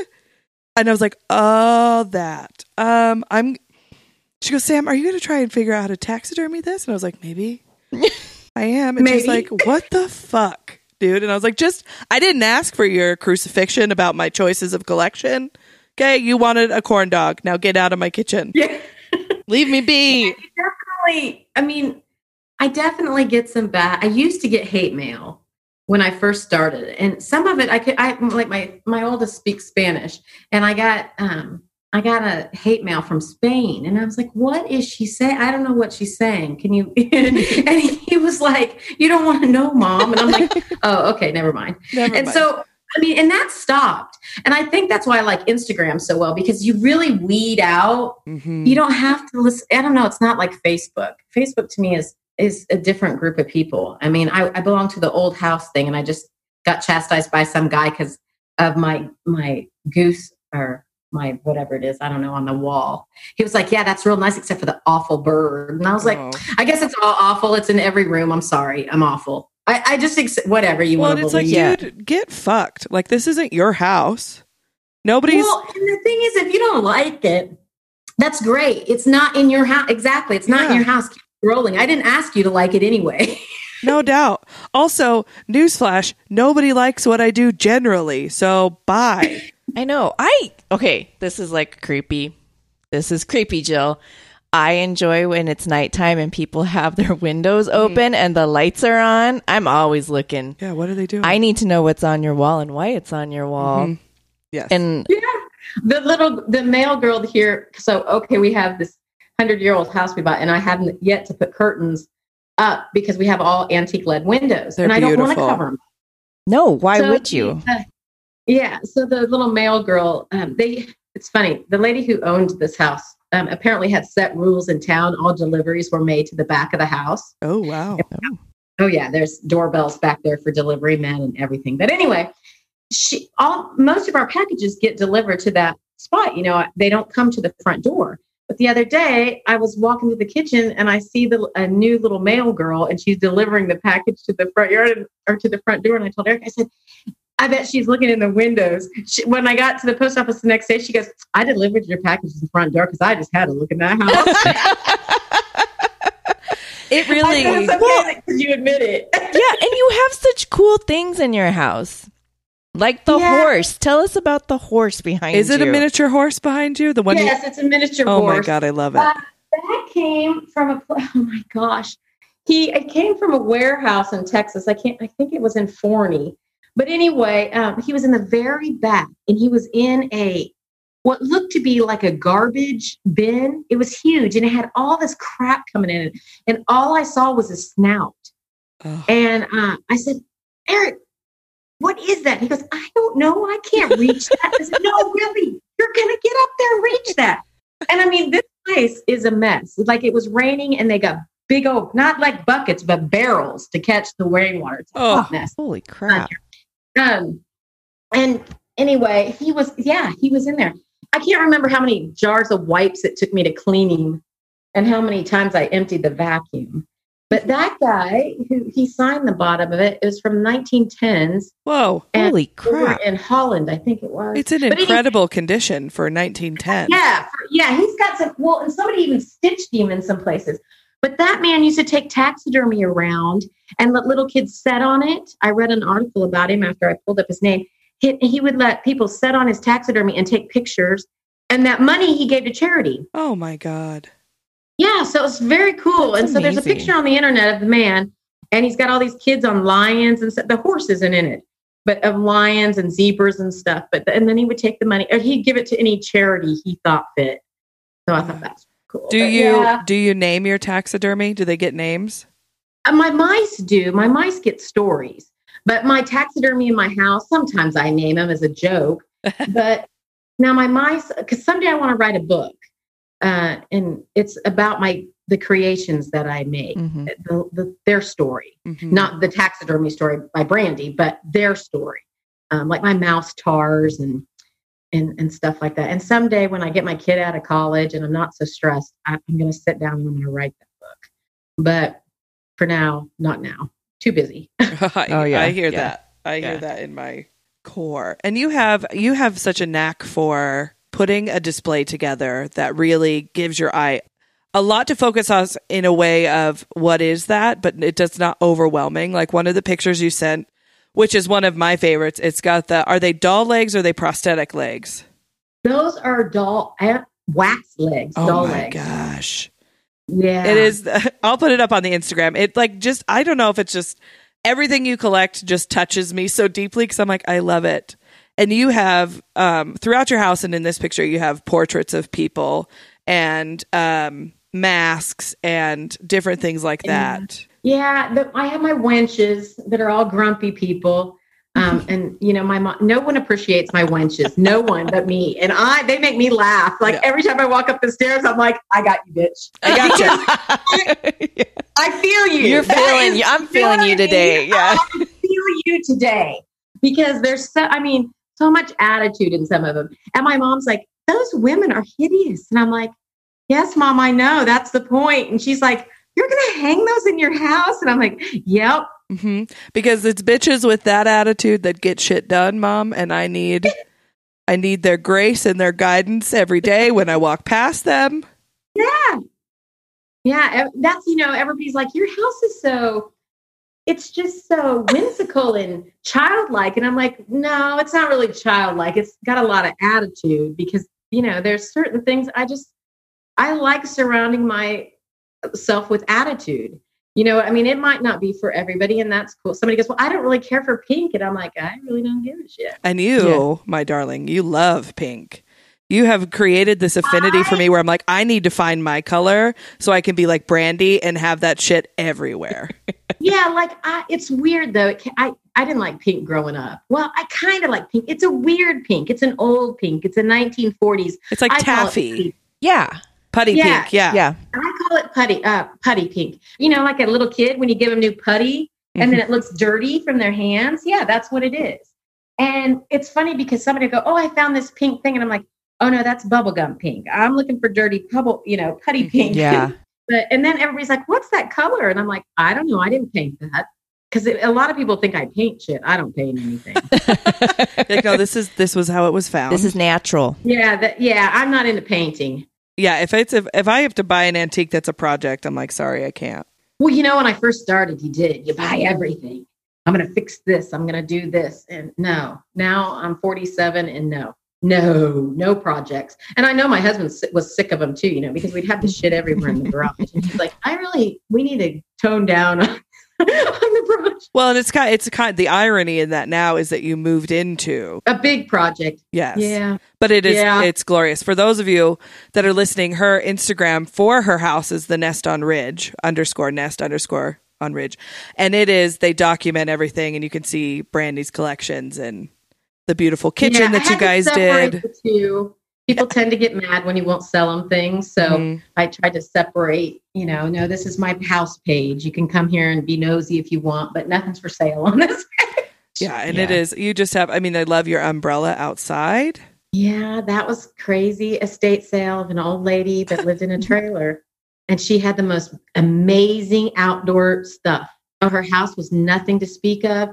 And I was like, Oh, that. Um, I'm she goes, Sam, are you gonna try and figure out how to taxidermy this? And I was like, Maybe. I am. And she's like, What the fuck? Dude, and I was like, just I didn't ask for your crucifixion about my choices of collection. Okay, you wanted a corn dog. Now get out of my kitchen. yeah. Leave me be. definitely i mean i definitely get some bad i used to get hate mail when i first started and some of it i could i like my my oldest speaks spanish and i got um i got a hate mail from spain and i was like what is she saying i don't know what she's saying can you and he was like you don't want to know mom and i'm like oh okay never mind Never and mind. so I mean, and that stopped. And I think that's why I like Instagram so well because you really weed out Mhm. you don't have to listen i don't know it's not like facebook facebook to me is is a different group of people i mean i, I belong to the old house thing and i just got chastised by some guy because of my my goose or my whatever it is i don't know on the wall he was like yeah that's real nice except for the awful bird and i was like Oh. i guess it's all awful it's in every room i'm sorry i'm awful i, I just ex- whatever you well, want to it's like, Yeah. dude, get fucked. Like this isn't your house. Nobody's. Well, and the thing is, if you don't like it, that's great. It's not in your house. Exactly. It's not in your house. Keep rolling. I didn't ask you to like it anyway. no doubt. Also, newsflash: nobody likes what I do generally. So bye. I know. I okay. This is like creepy. This is creepy, Jill. I enjoy when it's nighttime and people have their windows open and the lights are on. I'm always looking. yeah. What are they doing? I need to know what's on your wall and why it's on your wall. Mhm. yes. And yeah. The little the male girl here. So okay, we have this hundred year old house we bought, and I haven't yet to put curtains up because we have all antique lead windows, They're and I don't want to cover them. no, why So would you? uh, yeah. So the little male girl, um, they. It's funny. The lady who owned this house um, apparently had set rules in town. All deliveries were made to the back of the house. oh wow. Oh yeah, there's doorbells back there for delivery men and everything. But anyway, she all most of our packages get delivered to that spot. You know, they don't come to the front door. But the other day, I was walking to the kitchen and I see the a new little mail girl, and she's delivering the package to the front yard or to the front door. And I told Eric, I said, I bet she's looking in the windows. She, when I got to the post office the next day, she goes, "I delivered your package to the front door because I just had to look in that house." It I really. said, okay because you admit it. yeah, and you have such cool things in your house. Like the Yeah. horse. Tell us about the horse behind you. Is it a miniature horse behind you? The one. you- yes, it's a miniature horse. oh my god, I love it. Uh, that came from a pla- oh my gosh he it came from a warehouse in texas i can't i think it was in forney but anyway um, he was in the very back and he was in a what looked to be like a garbage bin it was huge and it had all this crap coming in and all i saw was a snout Oh. and uh, i said eric what is that he goes i don't know i can't reach that i said no really you're gonna get up there and reach that and I mean, this place is a mess. Like it was raining and they got big old, not like buckets, but barrels to catch the rainwater. It's a Oh. mess. Holy crap. Um, and anyway, he was, yeah, he was in there. I can't remember how many jars of wipes it took me to clean him and how many times I emptied the vacuum. But that guy who he signed the bottom of it, it was from 1910s Whoa. Holy crap. in Holland, I think it was. It's an But anyway- incredible condition for 1910. Yeah, for- yeah, he's got some. Well, and somebody even stitched him in some places. But that man used to take taxidermy around and let little kids set on it. I read an article about him after I pulled up his name. He, he would let people set on his taxidermy and take pictures, and that money he gave to charity. Oh my God. Yeah, so it's very cool. That's and so there's a picture on the internet of the man, and he's got all these kids on lions and stuff. The horse isn't in it, but of lions and zebras and stuff. But and then he would take the money, or he'd give it to any charity he thought fit. So I thought that's cool. Do But you yeah. do you name your taxidermy? Do they get names? Uh, my mice do. My mice get stories, but my taxidermy in my house sometimes I name them as a joke. but now my mice, because someday I want to write a book, uh, and it's about my the creations that I make, Mhm. the, the, their story, Mhm. not the taxidermy story by Brandy, but their story, um, like my mouse tars and. And, and stuff like that. And someday when I get my kid out of college and I'm not so stressed, I, I'm going to sit down and I'm going to write that book. But for now, not now. Too busy. oh yeah, I hear yeah, that. I hear that in my core. And you have you have such a knack for putting a display together that really gives your eye a lot to focus on in a way of what is that, but it does not overwhelming. Like one of the pictures you sent, which is one of my favorites. It's got the are they doll legs or are they prosthetic legs? Those are doll wax legs, Oh doll my legs. gosh. Yeah, It is. I'll put it up on the Instagram. It like just. I don't know if it's just everything you collect just touches me so deeply because I'm like I love it. And you have um, throughout your house and in this picture you have portraits of people and um, masks and different things like that. Yeah, the, I have my wenches that are all grumpy people. Um, and you know, my mom, no one appreciates my wenches, no one but me. And I, they make me laugh. Like Yeah. every time I walk up the stairs, I'm like, I got you, bitch. I gotcha. I feel you. You're That feeling. is- I'm you feeling you I today. Yeah. I feel you today because there's so, I mean, so much attitude in some of them. And my mom's like, those women are hideous. And I'm like, yes, mom, I know. That's the point. And she's like, you're going to hang those in your house? And I'm like, yep. hmm Because it's bitches with that attitude that get shit done, mom, and I need. I need their grace and their guidance every day when I walk past them. Yeah. Yeah. That's, you know, everybody's like, your house is so, it's just so whimsical and childlike. And I'm like, no, it's not really childlike. It's got a lot of attitude because, you know, there's certain things I just, I like surrounding myself with attitude. You know, I mean, it might not be for everybody, and that's cool. Somebody goes, Well, I don't really care for pink. And I'm like, I really don't give a shit. And you, my darling, you love pink. You have created this affinity for me where I'm like, I need to find my color so I can be like Brandy and have that shit everywhere. yeah, like I, it's weird though. It, I I didn't like pink growing up. Well, I kind of like pink. It's a weird pink. It's an old pink. It's a 1940s. It's like I call it taffy. Yeah. putty Yeah. pink. Yeah. Yeah. I call it putty. Uh, putty pink. You know, like a little kid when you give them new putty and then it looks dirty from their hands. Yeah, that's what it is. And it's funny because somebody go, "Oh, I found this pink thing," and I'm like, "Oh no, that's bubblegum pink. I'm looking for dirty bubble, you know, putty mm-hmm. pink." Yeah. But and then everybody's like, "What's that color?" And I'm like, "I don't know. I didn't paint that." Because a lot of people think I paint shit. I don't paint anything. like, no, this is this was how it was found. This is natural. yeah, that yeah, I'm not into painting. yeah. If it's if, if I have to buy an antique that's a project, I'm like, sorry, I can't. Well, you know, when I first started, you did. You buy everything. I'm going to fix this. I'm going to do this. And no, now I'm 47 and no, no, no projects. And I know my husband was sick of them too, you know, because we'd have the shit everywhere in the garage. And he's like, I really, we need to tone down on, on the project. Well, and it's kind it's kind the irony in that now is that you moved into A big project. yes, Yeah. but it is Yeah. it's glorious for those of you that are listening. Her Instagram for her house is the Nest on Ridge underscore Nest underscore on Ridge, and it is they document everything, and you can see Brandy's collections and the beautiful kitchen Yeah, I that you had guys separate did. the two. People tend to get mad when you won't sell them things. So Mhm. I tried to separate, you know, no, this is my house page. You can come here and be nosy if you want, but nothing's for sale on this page. Yeah, and it Yeah. is. You just have. I mean, I love your umbrella outside. Yeah, that was crazy. Estate sale of an old lady that lived in a trailer. And she had the most amazing outdoor stuff. Her house was nothing to speak of,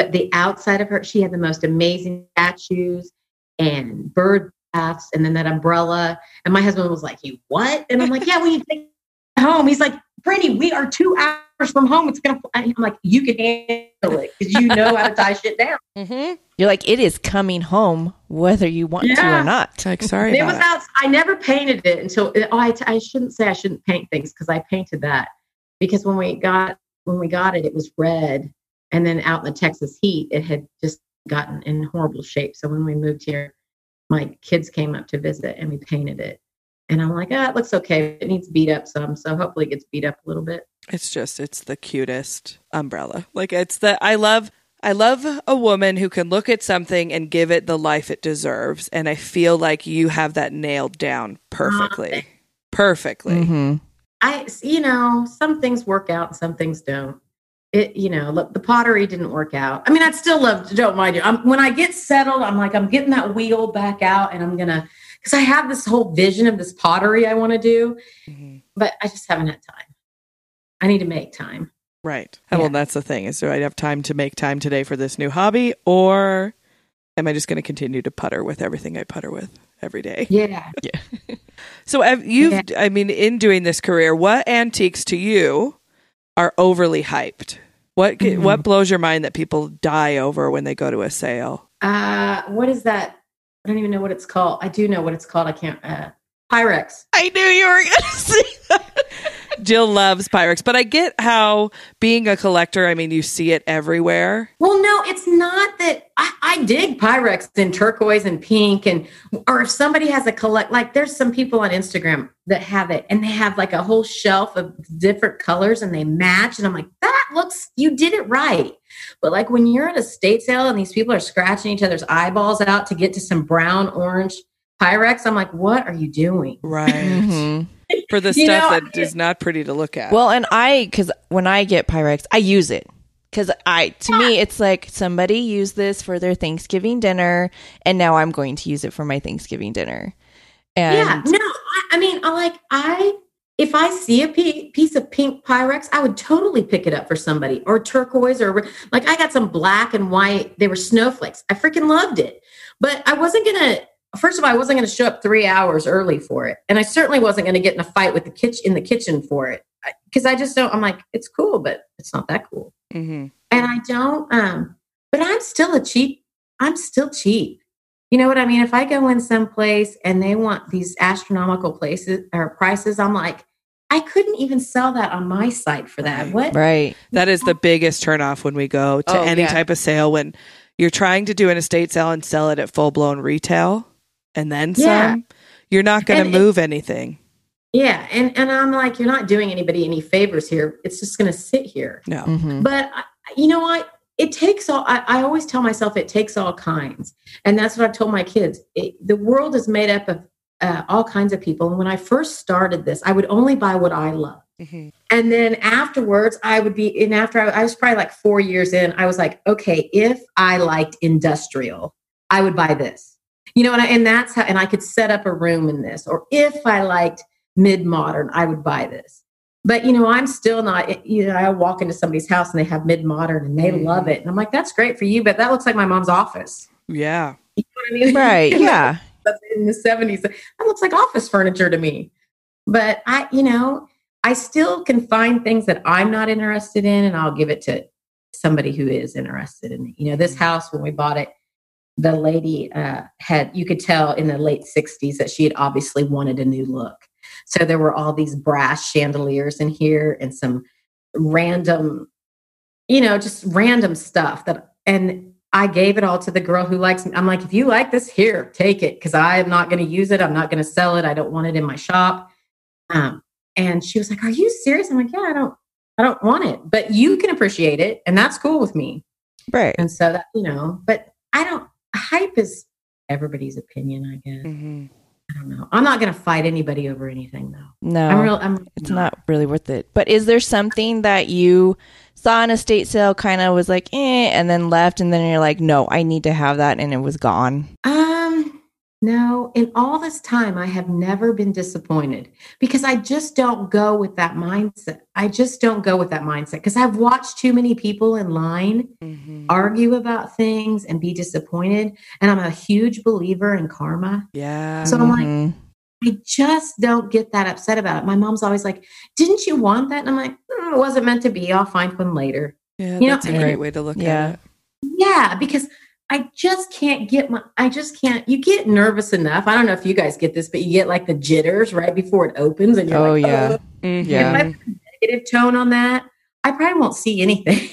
but the outside of her, she had the most amazing statues and bird baths and then that umbrella. And my husband was like, You what? And I'm like, Yeah, when you take it home, he's like, Brittany, we are two hours from home. It's gonna. I'm like, you can handle it because you know how to tie shit down. Mm-hmm. You're like, it is coming home whether you want to or not. Like, sorry it about was it. out. I never painted it until. Oh, I, I shouldn't say I shouldn't paint things because I painted that because when we got when we got it, it was red, and then out in the Texas heat, it had just gotten in horrible shape. So when we moved here, my kids came up to visit, and we painted it. And I'm like, ah, it looks okay. It needs beat up some, so hopefully it gets beat up a little bit. It's just it's the cutest umbrella. Like it's the I love I love a woman who can look at something and give it the life it deserves and I feel like you have that nailed down perfectly. Perfectly. hmm I, you know, some things work out some things don't. It, you know, look, the pottery didn't work out. I mean, I'd still love, don't mind you. I'm, when I get settled, I'm like, I'm getting that wheel back out and I'm going to, because I have this whole vision of this pottery I want to do, Mhm. but I just haven't had time. I need to make time. Right. Yeah. Well, that's the thing. Is do I have time to make time today for this new hobby or am I just going to continue to putter with everything I putter with every day? Yeah. Yeah. so you've Yeah. I mean in doing this career, what antiques to you are overly hyped? What Mhm. what blows your mind that people die over when they go to a sale? Uh, what is that? I don't even know what it's called. I do know what it's called. I can't, uh, Pyrex. I knew you were going to say. Jill loves Pyrex, but I get how being a collector, I mean, you see it everywhere. Well, no, it's not that I, I dig Pyrex in turquoise and pink, and or if somebody has a collect, like there's some people on Instagram that have it, and they have like a whole shelf of different colors, and they match, and I'm like, that looks, you did it right. But like when you're at a state sale and these people are scratching each other's eyeballs out to get to some brown orange Pyrex, I'm like, what are you doing? Right. Mhm. For the You stuff know, that is not pretty to look at. Well, and I, because when I get Pyrex, I use it. Because I, to me, it's like somebody used this for their Thanksgiving dinner, and now I'm going to use it for my Thanksgiving dinner. And yeah, no, I, I mean, I like I if I see a piece of pink Pyrex, I would totally pick it up for somebody or turquoise or like I got some black and white. They were snowflakes. I freaking loved it, but I wasn't gonna. First of all, I wasn't going to show up three hours early for it, and I certainly wasn't going to get in a fight with the kitchen in the kitchen for it because I just don't. I'm like, it's cool, but it's not that cool hmm and I don't um but I'm still a cheap I'm still cheap. You know what I mean? If I go in some place and they want these astronomical places or prices, I'm like, I couldn't even sell that on my site for that. Right. What? right. That is the biggest turnoff when we go to Oh, any yeah. type of sale when you're trying to do an estate sale and sell it at full blown retail and then Yeah. some. You're not going to And it- move anything. Yeah, and and I'm like, you're not doing anybody any favors here. It's just going to sit here. No. hmm But I- you know what? It takes all. I, I always tell myself it takes all kinds, and that's what I've told my kids. It, the world is made up of uh, all kinds of people. And when I first started this, I would only buy what I love. Mhm. And then afterwards, I would be, and after I, I was probably like four years in, I was like, okay, if I liked industrial, I would buy this. You know, and, I, and that's how, and I could set up a room in this. Or if I liked mid modern, I would buy this. But, you know, I'm still not, you know, I walk into somebody's house and they have mid modern and they Mhm. love it. And I'm like, that's great for you, but that looks like my mom's office. Yeah. You know what I mean? Right. Yeah. that's in the 70s. That looks like office furniture to me. But I, you know, I still can find things that I'm not interested in and I'll give it to somebody who is interested in it. You know, this house, when we bought it, the lady uh, had, you could tell in the late 60s that she had obviously wanted a new look. So there were all these brass chandeliers in here and some random, you know, just random stuff that, and I gave it all to the girl who likes me. I'm like, if you like this, here, take it. Cause I am not going to use it. I'm not going to sell it. I don't want it in my shop. Um, and she was like, are you serious? I'm like, yeah, I don't, I don't want it, but you can appreciate it. And that's cool with me. Right. And so that, you know, but I don't, hype is everybody's opinion, I guess. hmm I don't know. I'm not going to fight anybody over anything though. No. I'm real, I'm it's not really worth it. But is there something that you saw in a state sale, kind of was like, eh, and then left, and then you're like, no, I need to have that, and it was gone? Um, no, in all this time, I have never been disappointed because I just don't go with that mindset. I just don't go with that mindset because I've watched too many people in line hmm argue about things and be disappointed. And I'm a huge believer in karma. Yeah. So I'm like, Mhm. I just don't get that upset about it. My mom's always like, "Didn't you want that?" And I'm like, mm, "It wasn't meant to be. I'll find one later." Yeah, You know, that's a great way to look Yeah. at it. Yeah, because I just can't get my. I just can't. You get nervous enough. I don't know if you guys get this, but you get like the jitters right before it opens, and you're Oh, like, yeah. "Oh." Mhm. Yeah. If I put a negative tone on that, I probably won't see anything.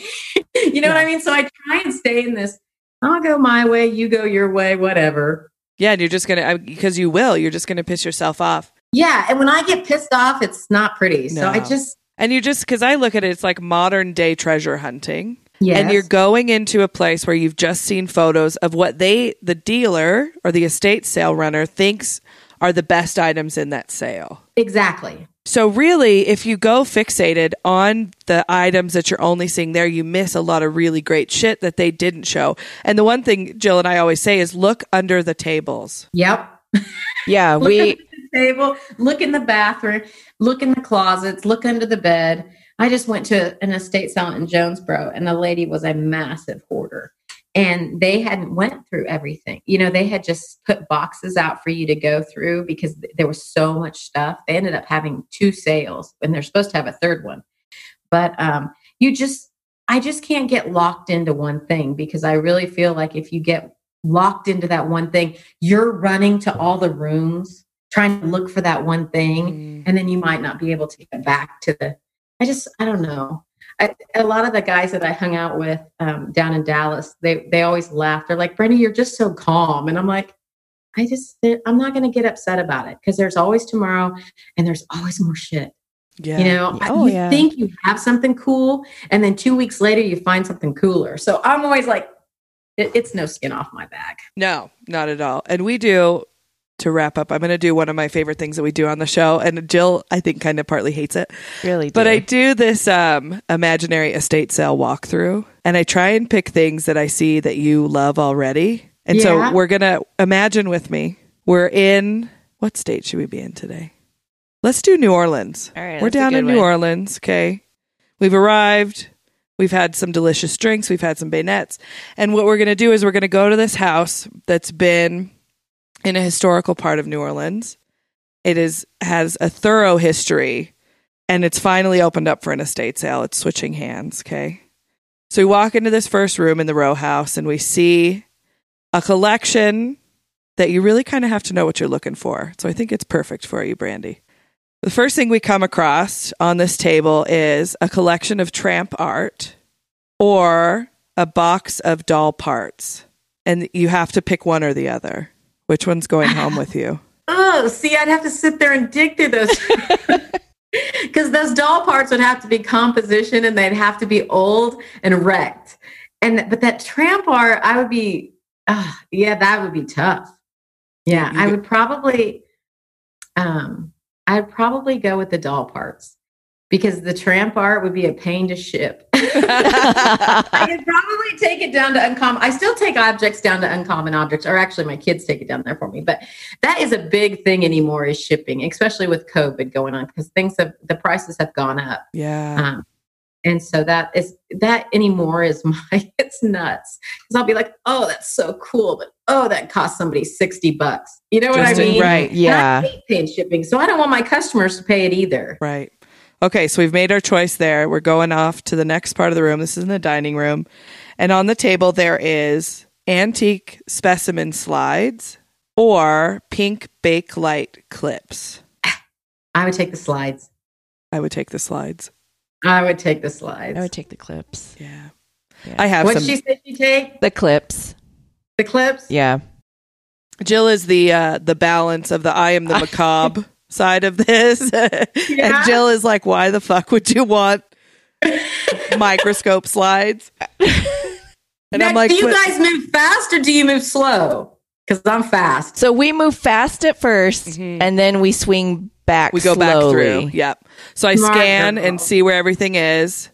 you know what I mean? So I try and stay in this. I'll go my way, you go your way, whatever. Yeah, and you're just gonna because you will. You're just gonna piss yourself off, Yeah, and when I get pissed off, it's not pretty. So I just and you just because I look at it, it's like modern day treasure hunting. Yes. And you're going into a place where you've just seen photos of what they, the dealer or the estate sale runner, thinks are the best items in that sale. exactly. So, really, if you go fixated on the items that you're only seeing there, you miss a lot of really great shit that they didn't show. And the one thing Jill and I always say is look under the tables. Yep. Yeah, Look we under the table, look in the bathroom, look in the closets, look under the bed. I just went to an estate sale in Jonesboro, and the lady was a massive hoarder. And they hadn't went through everything. You know, they had just put boxes out for you to go through because th- there was so much stuff. They ended up having two sales, and they're supposed to have a third one. But um, you just, I just can't get locked into one thing because I really feel like if you get locked into that one thing, you're running to all the rooms trying to look for that one thing and then you might not be able to get back to the i just i don't know I, a lot of the guys that i hung out with um, down in dallas they they always laugh they're like brenda you're just so calm and i'm like i just i'm not going to get upset about it because there's always tomorrow and there's always more shit Yeah. you know Oh, you yeah. think you have something cool and then two weeks later you find something cooler so i'm always like it, it's no skin off my back No, not at all. And we do to wrap up. I'm going to do one of my favorite things that we do on the show, and Jill, I think, kind of partly hates it. really But. I do this um, imaginary estate sale walkthrough, and I try and pick things that I see that you love already. And Yeah. so we're gonna imagine with me. We're in what state should we be in today? Let's do New Orleans. All right, we're down in New. Orleans. Okay, we've arrived. We've had some delicious drinks. We've had some beignets, and what we're gonna do is we're gonna go to this house that's been in a historical part of New Orleans. It is has a thorough history and it's finally opened up for an estate sale. It's switching hands. Okay. So we walk into this first room in the row house and we see a collection that you really kind of have to know what you're looking for. So I think it's perfect for you, Brandy. The first thing we come across on this table is a collection of tramp art or a box of doll parts. And you have to pick one or the other. Which one's going home with you? Oh, see, I'd have to sit there and dig through those. Because those doll parts would have to be composition and they'd have to be old and wrecked. And but that tramp art, I would be, uh, yeah, that would be tough. Yeah, I would probably, um, I'd probably go with the doll parts because the tramp art would be a pain to ship. I could probably take it down to uncommon. I still take objects down to uncommon objects, or actually, my kids take it down there for me. But that is a big thing anymore is shipping, especially with COVID going on because things have the prices have gone up. Yeah. Um, and so that is that anymore is my it's nuts because I'll be like, oh, that's so cool, but oh, that cost somebody sixty bucks. You know what Just I mean? right. And Yeah. I hate paying shipping, so I don't want my customers to pay it either. Right. Okay, so we've made our choice there. We're going off to the next part of the room. This is in the dining room. And on the table, there is antique specimen slides or pink bakelite clips. I would take the slides. I would take the slides. I would take the slides. I would take the clips. Yeah. Yeah. I have What some. she said she take The clips. the clips. Yeah. Jill is the uh, the balance of the I am the macabre side of this. and Jill is like, why the fuck would you want microscope slides? And Now, I'm like, do you guys move fast or do you move slow? Because I'm fast. So we move fast at 1st Mhm. and then we swing back. we go back through. Yep. So I Smart scan girl. and see where everything is,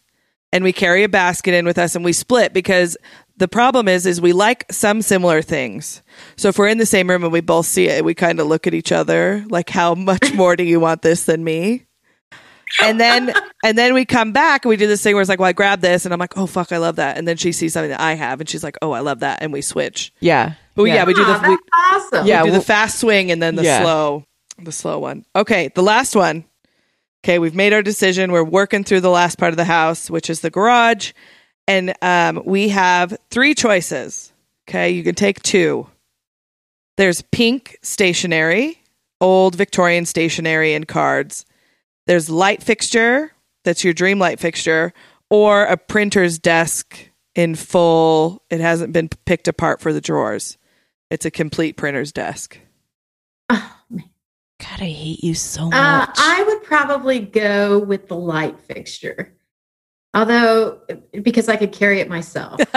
and we carry a basket in with us, and we split because the problem is, is we like some similar things. So if we're in the same room and we both see it, we kind of look at each other like, "How much more do you want this than me?" And then and then we come back and we do this thing where it's like, "Well, I grab this," and I'm like, "Oh fuck, I love that." And then she sees something that I have, and she's like, "Oh, I love that," and we switch. Yeah. But yeah, we do the we, awesome. Yeah, we do well- the fast swing and then the Yeah. slow. The slow one. Okay, the last one. Okay, we've made our decision. We're working through the last part of the house, which is the garage. And um, we have three choices. Okay, you can take two. There's pink stationery, old Victorian stationery and cards. There's light fixture, that's your dream light fixture, or a printer's desk in full. It hasn't been picked apart for the drawers. It's a complete printer's desk. Oh, man. God, I hate you so Uh, much. I would probably go with the light fixture. Although, because I could carry it myself.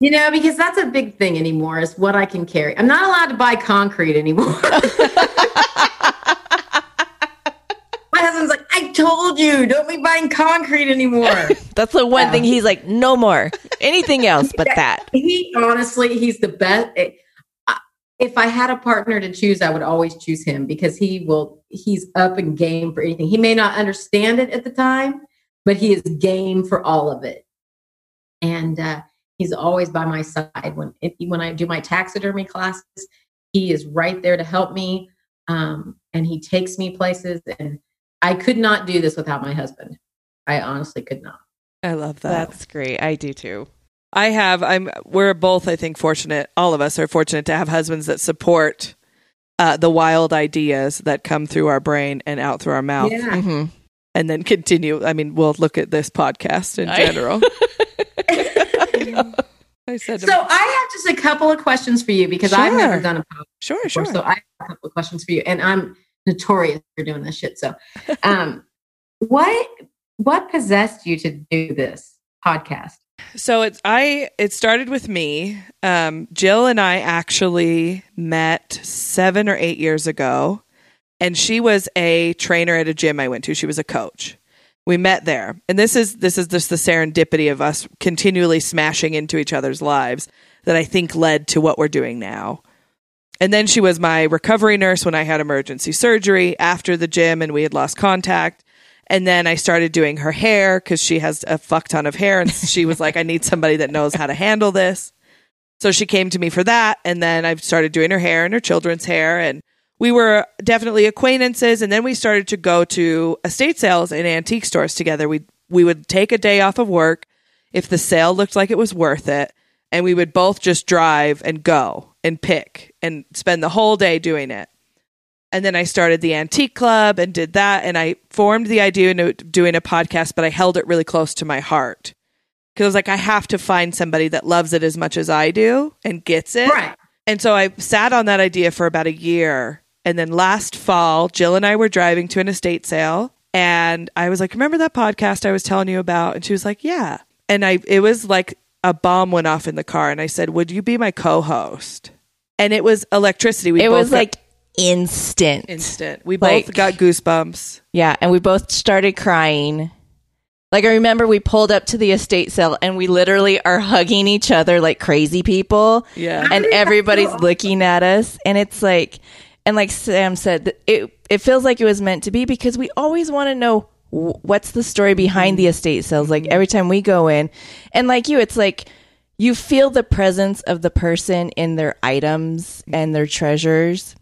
You know, because that's a big thing anymore is what I can carry. I'm not allowed to buy concrete anymore. My husband's like, I told you, don't be buying concrete anymore. That's the one Yeah. thing he's like, no more. Anything else but that. he honestly, he's the best. If I had a partner to choose, I would always choose him because he will, he's up and game for anything. He may not understand it at the time, but he is game for all of it. And uh, he's always by my side when if, when I do my taxidermy classes. He is right there to help me, um, and he takes me places. And I could not do this without my husband. I honestly could not. I love that. That's great. I do too. I have. I'm. We're both. I think fortunate. All of us are fortunate to have husbands that support uh, the wild ideas that come through our brain and out through our mouth, Yeah. hmm and then continue. I mean, we'll look at this podcast in general. I said, to So I have just a couple of questions for you because I've never done a podcast sure, before. sure. So I have a couple of questions for you, and I'm notorious for doing this shit. So, um, what what possessed you to do this podcast? So it's I it started with me. Um, Jill and I actually met seven or eight years ago, and she was a trainer at a gym I went to. She was a coach. We met there, and this is this is just the serendipity of us continually smashing into each other's lives that I think led to what we're doing now. And then she was my recovery nurse when I had emergency surgery after the gym, and we had lost contact. And then I started doing her hair because she has a fuck ton of hair. And she was like, I need somebody that knows how to handle this. So she came to me for that. And then I started doing her hair and her children's hair. And we were definitely acquaintances. And then we started to go to estate sales and antique stores together. We, we would take a day off of work if the sale looked like it was worth it. And we would both just drive and go and pick and spend the whole day doing it. And then I started the antique club and did that. And I formed the idea of doing a podcast, but I held it really close to my heart. Because I was like, I have to find somebody that loves it as much as I do and gets it. Right. And so I sat on that idea for about a year. And then last fall, Jill and I were driving to an estate sale. And I was like, Remember that podcast I was telling you about? And she was like, Yeah. And I it was like a bomb went off in the car. And I said, Would you be my co host? And it was electricity. We It was got- like instant. instant. We Like- both got goosebumps. Yeah, and we both started crying. Like I remember we pulled up to the estate sale and we literally are hugging each other like crazy people. Yeah. And everybody's looking at us and it's like and like Sam said it it feels like it was meant to be because we always want to know what's the story behind the estate sales like every time we go in. And like you it's like you feel the presence of the person in their items and their treasures.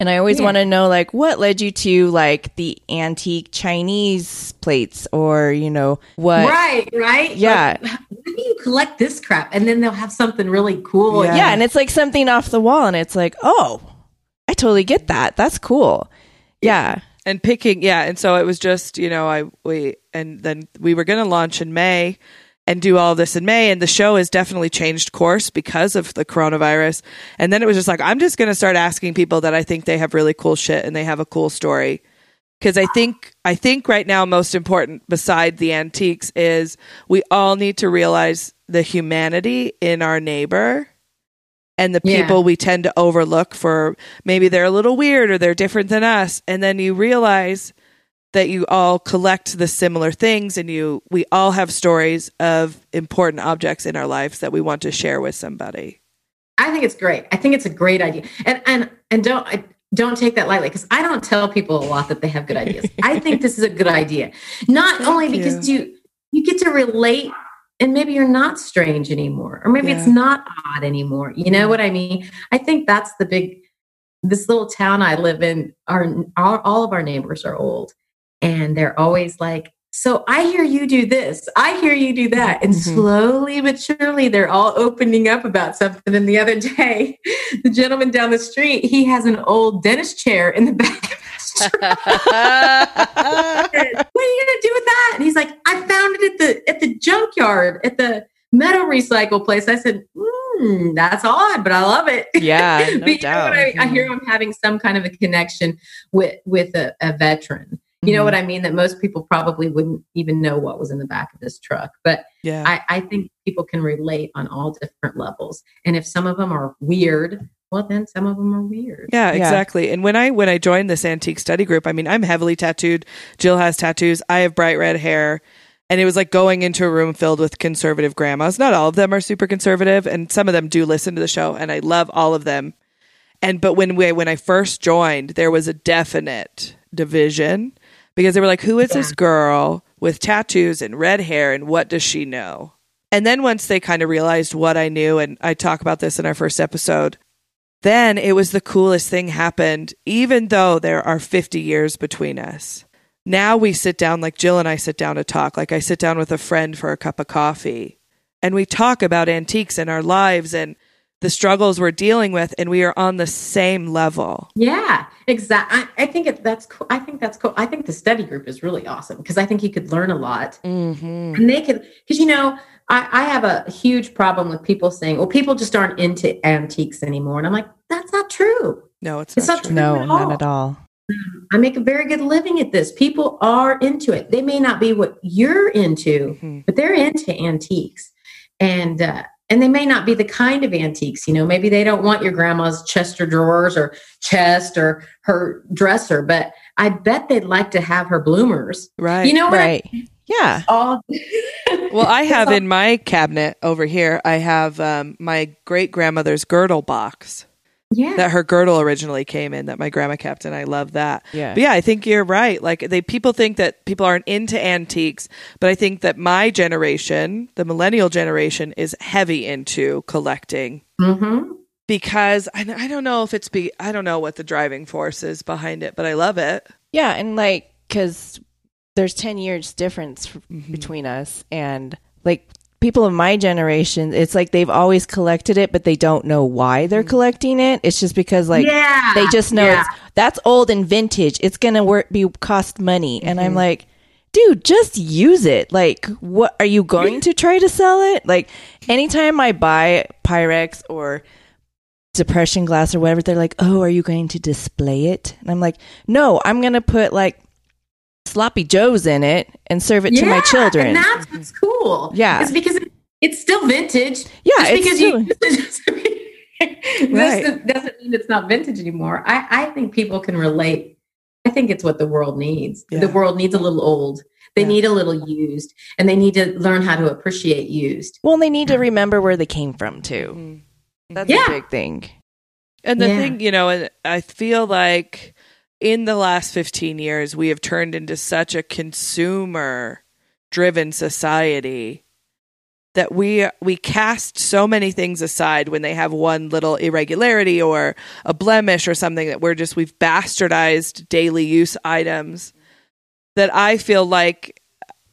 And I always Yeah. want to know, like, what led you to like the antique Chinese plates, or you know, what? Right, right. Yeah. Like, when do you collect this crap? And then they'll have something really cool. Yeah. Yeah, and it's like something off the wall, and it's like, oh, I totally get that. That's cool. Yeah, and picking yeah and so it was just you know i we and then we were going to launch in may and do all this in may and the show has definitely changed course because of the coronavirus and then it was just like i'm just going to start asking people that i think they have really cool shit and they have a cool story because i think i think right now most important beside the antiques is we all need to realize the humanity in our neighbor and the Yeah. people we tend to overlook for maybe they're a little weird or they're different than us and then you realize that you all collect the similar things and you we all have stories of important objects in our lives that we want to share with somebody I think it's great. I think it's a great idea. And and and don't I don't take that lightly because I don't tell people a lot that they have good ideas. I think this is a good idea. Not Thank only because you you get to relate and maybe you're not strange anymore or maybe it's not odd anymore. You know what I mean? I think that's the big this little town I live in, our, our all of our neighbors are old, and they're always like, "So I hear you do this, I hear you do that," and Mhm. slowly but surely they're all opening up about something. And the other day, the gentleman down the street, he has an old dentist chair in the back of his truck. What are you gonna do with that? And he's like, I found it at the at the junkyard at the metal recycle place. I said, hmm, that's odd, but I love it. Yeah, no but you know doubt. what I, hear I'm having some kind of a connection with with a, a veteran. You know Mhm. what I mean? That most people probably wouldn't even know what was in the back of this truck. But Yeah. I, I think people can relate on all different levels. And if some of them are weird, well, then some of them are weird. Yeah, Yeah. exactly. And when I when I joined this antique study group, I mean, I'm heavily tattooed. Jill has tattoos. I have bright red hair. And it was like going into a room filled with conservative grandmas. Not all of them are super conservative, and some of them do listen to the show, and I love all of them. And but when we when I first joined, there was a definite division because they were like, "Who is this girl with tattoos and red hair, and what does she know?" And then once they kind of realized what I knew, and I talk about this in our first episode, then it was the coolest thing happened, even though there are 50 years between us. Now we sit down, like Jill and I sit down to talk, like I sit down with a friend for a cup of coffee, and we talk about antiques and our lives and the struggles we're dealing with, and we are on the same level. Yeah, exactly. I, I think it, that's cool. I think that's cool. I think the study group is really awesome because I think you could learn a lot. Mm-hmm. And they could, because you know, I, I have a huge problem with people saying, well, people just aren't into antiques anymore. And I'm like, that's not true. No, it's, It's not, not true. true. No, at not at all. I make a very good living at this. People are into it. They may not be what you're into, Mhm. but they're into antiques. And, uh, and they may not be the kind of antiques, you know, maybe they don't want your grandma's Chester drawers or chest or her dresser, but I bet they'd like to have her bloomers. Right. You know what? I- Right. Yeah. all well, I have in my cabinet over here, I have um, my great grandmother's girdle box yeah. that her girdle originally came in that my grandma kept, and I love that. Yeah. But yeah, I think you're right. Like they people think that people aren't into antiques, but I think that my generation, the millennial generation, is heavy into collecting hmm because I, I don't know if it's be I don't know what the driving force is behind it, but I love it. Yeah, and like cuz there's 10 years difference Mhm. between us and like people of my generation, it's like they've always collected it but they don't know why they're collecting it. It's just because like yeah. they just know Yeah. it's that's old and vintage. It's going to work be cost money. And Mm-hmm. I'm like, dude, just use it. Like, what are you going to try to sell it? Like, anytime I buy Pyrex or depression glass or whatever, they're like, oh, are you going to display it? And I'm like, no, I'm going to put like sloppy joes in it and serve it to my Yeah, children. And that's what's cool. Yeah. It's because it's still vintage. Yeah, Just it's because still- you Right. doesn't, doesn't mean it's not vintage anymore. I, I think people can relate. I think it's what the world needs. Yeah. The world needs a little old. They Yeah. need a little used, and they need to learn how to appreciate used. well, they need to remember where they came from too. Mhm. That's Yeah. a big thing. And the Yeah. thing, you know, and I feel like in the last 15 years, we have turned into such a consumer driven society that we we cast so many things aside when they have one little irregularity or a blemish or something that we're just we've bastardized daily use items that I feel like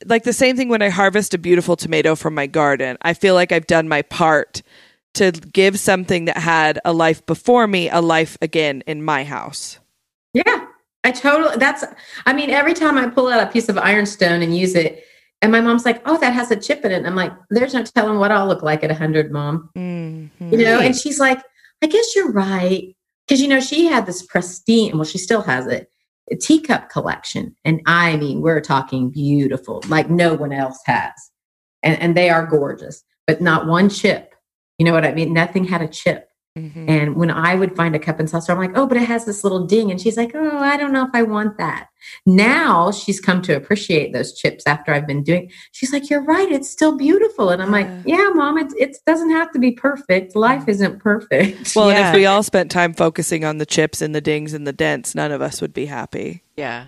like the same thing when I harvest a beautiful tomato from my garden. I feel like I've done my part to give something that had a life before me a life again in my house. Yeah, I totally. That's. I mean, every time I pull out a piece of ironstone and use it, and my mom's like, "Oh, that has a chip in it." And I'm like, "There's no telling what I'll look like at hundred, mom." Mm-hmm. You know, and she's like, "I guess you're right," because you know she had this pristine. Well, she still has it. A teacup collection, and I mean, we're talking beautiful, like no one else has, and and they are gorgeous, but not one chip. You know what I mean? Nothing had a chip. Mm-hmm. And when I would find a cup and saucer, I'm like, oh, but it has this little ding. And she's like, oh, I don't know if I want that. Now she's come to appreciate those chips after I've been doing. She's like, you're right, it's still beautiful. And I'm like, Yeah. yeah, mom, it it doesn't have to be perfect. Life isn't perfect. Well, and if we all spent time focusing on the chips and the dings and the dents, none of us would be happy. Yeah.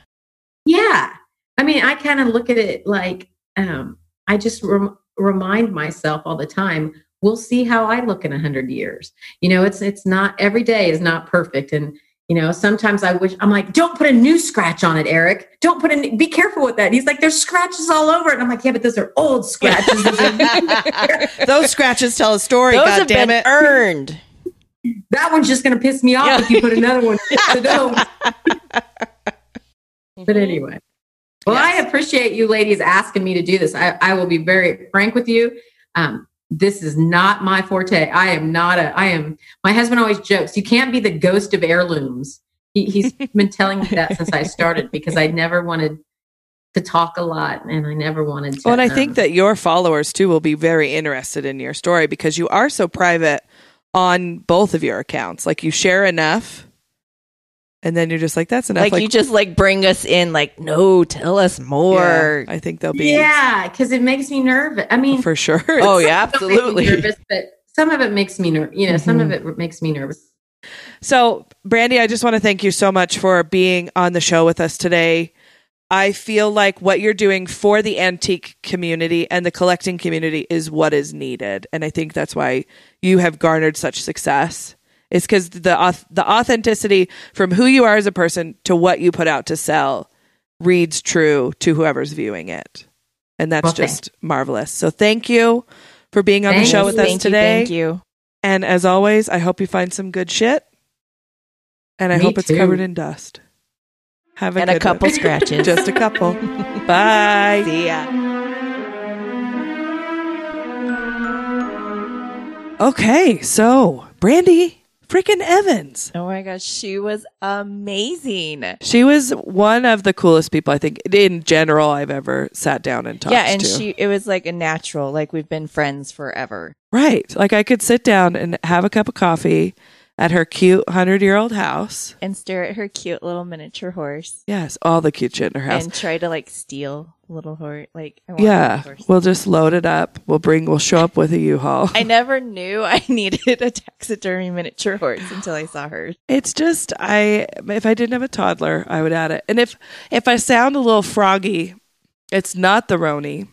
yeah, I mean, I kind of look at it like um, I just rem- remind myself all the time. We'll see how I look in a hundred years. You know, it's it's not every day is not perfect, and You know, sometimes I wish I'm like, don't put a new scratch on it, Eric. Don't put a. Be careful with that. And he's like, there's scratches all over it. And I'm like, yeah, but those are old scratches. Those scratches tell a story. Those God have damn been it! earned. that one's just going to piss me off Yeah. if you put another one. So don't. But anyway, well, I appreciate you ladies asking me to do this. I, I will be very frank with you. Um, this is not my forte. I am not a. I am. My husband always jokes, "You can't be the ghost of heirlooms." He, he's been telling me that since I started because I never wanted to talk a lot and I never wanted to. Well, and I um, think that your followers too will be very interested in your story because you are so private on both of your accounts. Like you share enough, and then you're just like, "That's enough." Like, you just like bring us in, like, no, tell us Yeah, more. I think they'll be yeah, because it makes me nervous. I mean, for sure. Oh yeah, some of it makes me absolutely. nervous, but some of it makes me nervous. You know, some of Mm-hmm. it makes me nervous. So, Brandy, I just want to thank you so much for being on the show with us today. I feel like what you're doing for the antique community and the collecting community is what is needed, and I think that's why you have garnered such success. It's because the the authenticity from who you are as a person to what you put out to sell reads true to whoever's viewing it, and that's Well, just marvelous. So, thank you for being on Thank the show you. with us thank today. you, thank you. And as always, I hope you find some good shit. And I Me hope it's too. covered in dust. Have a And a couple one. scratches. Just a couple. Bye. See ya. Okay, so Brandy freaking Evans. Oh my gosh, she was amazing. She was one of the coolest people I think in general I've ever sat down and talked to. yeah, and to. she it was like a natural, like we've been friends forever. right. Like I could sit down and have a cup of coffee at her cute 100-year-old house. And stare at her cute little miniature horse. Yes, all the cute shit in her house. And try to like steal little horse. Like I want yeah, horse. we'll just load it up. We'll bring we'll show up with a U-Haul. I never knew I needed a taxidermy miniature horse until I saw her. It's just I if I didn't have a toddler, I would add it. And if if I sound a little froggy, it's not the Roni.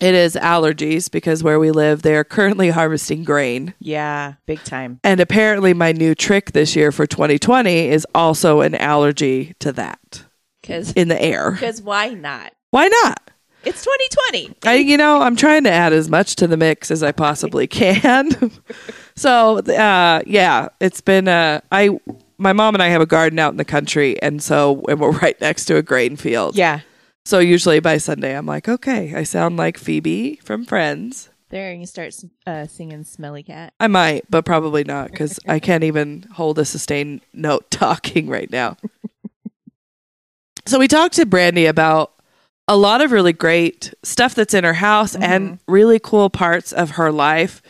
It is allergies because where we live, they are currently harvesting grain. Yeah, big time. And apparently my new trick this year for 2020 is also an allergy to that Because in the air. because why not? Why not? It's 2020. I, you know, I'm trying to add as much to the mix as I possibly can. so, uh, yeah, it's been, uh, I, my mom and I have a garden out in the country. And so, and we're right next to a grain field. Yeah, So usually by Sunday, I'm like, okay, I sound like Phoebe from Friends. there and you start uh, singing "Smelly Cat." I might, but probably not because I can't even hold a sustained note talking right now. so we talked to Brandy about a lot of really great stuff that's in her house and really cool parts of her life.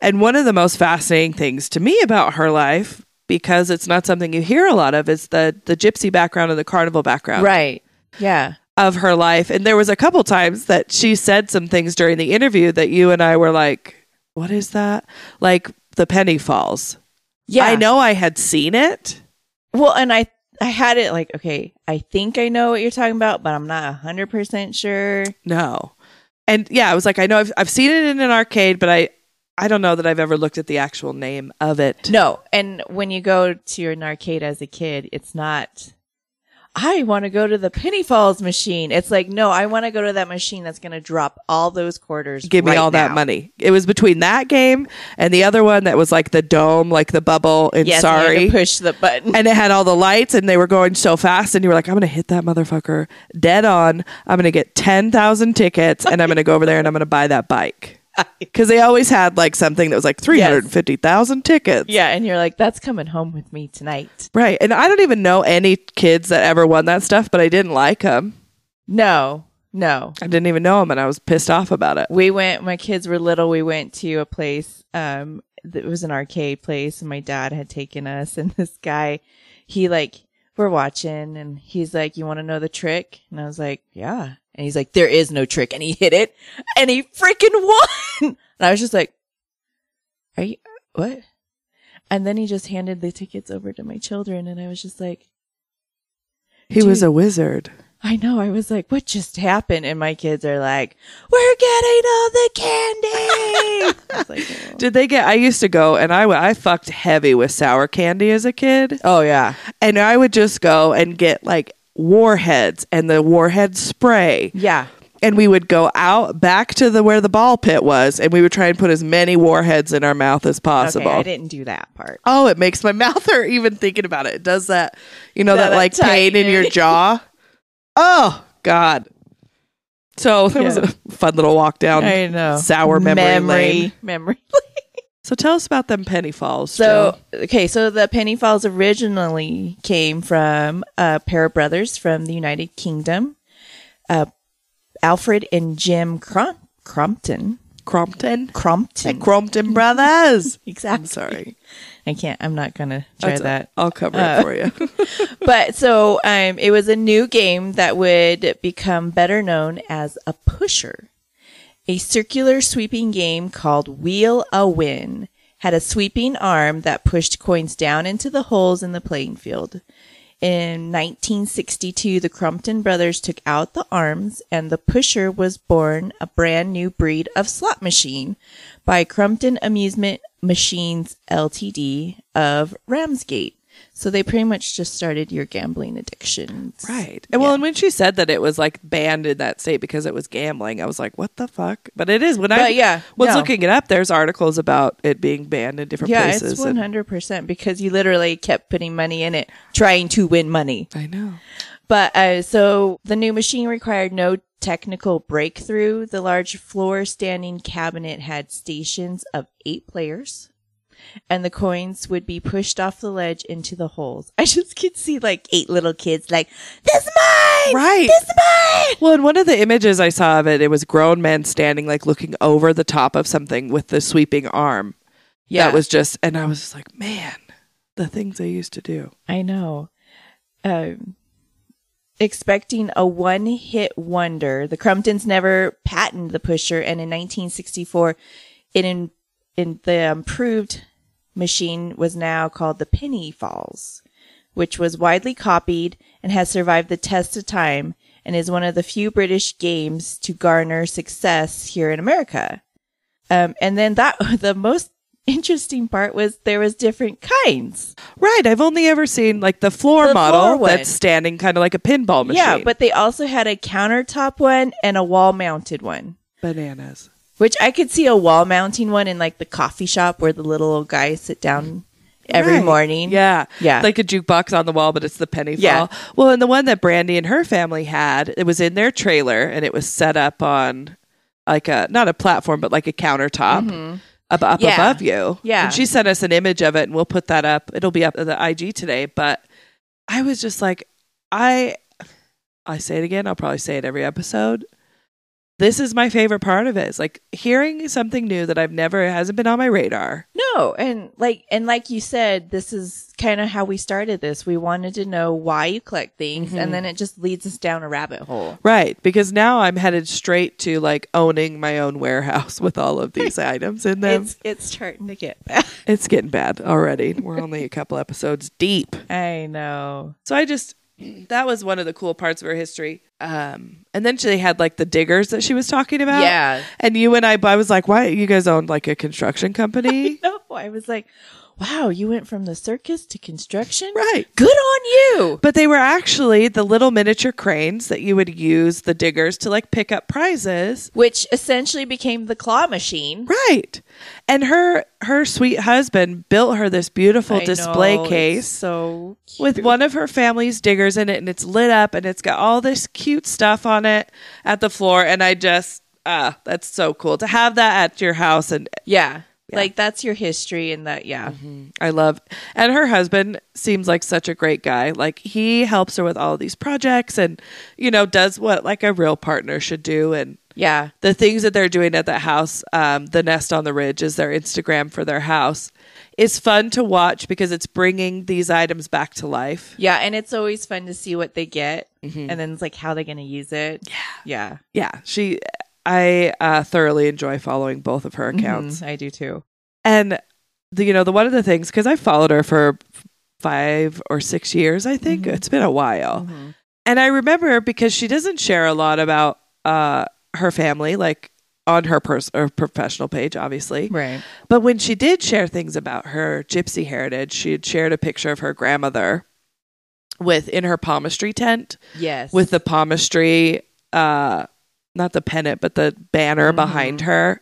And one of the most fascinating things to me about her life, because it's not something you hear a lot of, is the the gypsy background and the carnival background Right. Yeah. Of her life. And there was a couple times that she said some things during the interview that you and I were like, "What is that?" Like the penny falls. Yeah. I know I had seen it. Well, and I I had it like okay, I think I know what you're talking about, but I'm not hundred percent sure. No. And yeah, I was like, I know I've, I've seen it in an arcade, but I, I don't know that I've ever looked at the actual name of it. No, and when you go to an arcade as a kid, it's not. I want to go to the Penny Falls machine. It's like no, I want to go to that machine that's going to drop all those quarters. Give me right all that money. It was between that game and the other one that was like the dome, like the bubble And Yes, you had to Sorry. push the button. and it had all the lights and they were going so fast and you were like i'm gonna hit that motherfucker dead on i'm gonna get 10000 tickets and i'm gonna go over there and i'm gonna buy that bike because they always had like something that was like 350000 tickets yeah, and you're like, that's coming home with me tonight. right and i don't even know any kids that ever won that stuff but i didn't like them No, no. i didn't even know them and i was pissed off about it We went. My kids were little. We went to a place. Um, it was an arcade place, and my dad had taken us. And this guy, he like, we're watching, and he's like, "You want to know the trick?" And I was like, "Yeah." And he's like, "There is no trick," and he hit it, and he freaking won. And I was just like, "Are you what?" And then he just handed the tickets over to my children, and I was just like, he was a wizard I know. I was like, what just happened? And my kids are like, we're getting all the candy. I was like, oh. Did they get? I used to go and I, I fucked heavy with sour candy as a kid. oh, yeah. And I would just go and get like warheads and the warhead spray. Yeah. And we would go out back to the where the ball pit was and we would try and put as many warheads in our mouth as possible. Okay, I didn't do that part. Oh, it makes my mouth hurt even thinking about it. It does that, you know, That, that, like pain in your jaw. Oh, God. So there was a fun little walk down I know. sour memory, lane. Memory. So tell us about them penny falls. So, okay, so the Penny Falls originally came from a pair of brothers from the United Kingdom, uh, Alfred and Jim Crom- Crompton. Crompton. Crompton. The Crompton brothers. exactly. I'm sorry. I can't, I'm not going to try That's- that. I'll cover Uh, it for you. but so um, it was a new game that would become better known as a pusher. A circular sweeping game called Wheel a Win had a sweeping arm that pushed coins down into the holes in the playing field. In 1962, the Crompton brothers took out the arms, and the pusher was born a brand new breed of slot machine by Crompton Amusement Machines Ltd. of Ramsgate. So they pretty much just started your gambling addictions. Right. And well, and when she said that it was like banned in that state because it was gambling, I was like, what the fuck? But it is. When I yeah, was no. looking it up, there's articles about it being banned in different Yeah, places. it's one hundred percent because you literally kept putting money in it, trying to win money. I know. But uh, so the new machine required no technical breakthrough. The large floor standing cabinet had stations of eight players, and the coins would be pushed off the ledge into the holes. I just could see like eight little kids, like this mine, Right. this mine. Well, in one of the images I saw of it, it was grown men standing like looking over the top of something with the sweeping arm. Yeah, That was just, and I was just like, man, the things I used to do. I know. Um, expecting a one hit wonder, the Cromptons never patented the pusher, and in 1964, it in, in the improved machine was now called the Penny Falls, which was widely copied and has survived the test of time and is one of the few British games to garner success here in America. Um, and then that the most interesting part was there was different kinds. Right. I've only ever seen like the floor The model floor that's standing kind of like a pinball machine. Yeah, but they also had a countertop one and a wall mounted one. bananas. Which I could see a wall mounting one in like the coffee shop where the little old guys sit down every Right. morning. Yeah. Yeah. Like a jukebox on the wall, but it's the penny Yeah. fall. Well, and the one that Brandy and her family had, it was in their trailer and it was set up on like a, not a platform, but like a countertop up, up Mm-hmm. Yeah. above you. Yeah. And she sent us an image of it and we'll put that up. It'll be up at the IG today. But I was just like, I, I say it again. I'll probably say it every episode. This is my favorite part of it. It's like hearing something new that I've never, hasn't been on my radar. No, and like and like you said, this is kind of how we started this. We wanted to know why you collect things, Mm-hmm. and then it just leads us down a rabbit hole. Right, because now I'm headed straight to like owning my own warehouse with all of these items in them. It's it's starting to get bad. It's getting bad already. We're only a couple episodes deep. I know. So I just that was one of the cool parts of her history. Um, and then she had like the diggers that she was talking about. Yeah. And you and I, I was like, why you guys owned like a construction company? No, I was like, wow, you went from the circus to construction. right. Good on you. But they were actually the little miniature cranes that you would use the diggers to like pick up prizes. Which essentially became the claw machine. Right. And her her sweet husband built her this beautiful I display know, case so with one of her family's diggers in it and it's lit up and it's got all this cute stuff on it at the floor and I just ah that's so cool to have that at your house and yeah. Like that's your history and that yeah. I love and her husband seems like such a great guy. Like he helps her with all of these projects and you know does what like a real partner should do and Yeah. the things that they're doing at that house, um, the nest on the ridge is their Instagram for their house. It's fun to watch because it's bringing these items back to life. Yeah, and it's always fun to see what they get and then it's like how they're going to use it. Yeah. Yeah. Yeah, she. I uh, thoroughly enjoy following both of her accounts, Mhm, I do too. and the, you know the one of the things because I followed her for five or six years. I think it's been a while. And I remember because she doesn't share a lot about uh, her family, like on her pers- or professional page, obviously. Right. But when she did share things about her gypsy heritage, she had shared a picture of her grandmother with in her palmistry tent Yes. with the palmistry, uh, not the pennant, but the banner Mhm. behind her.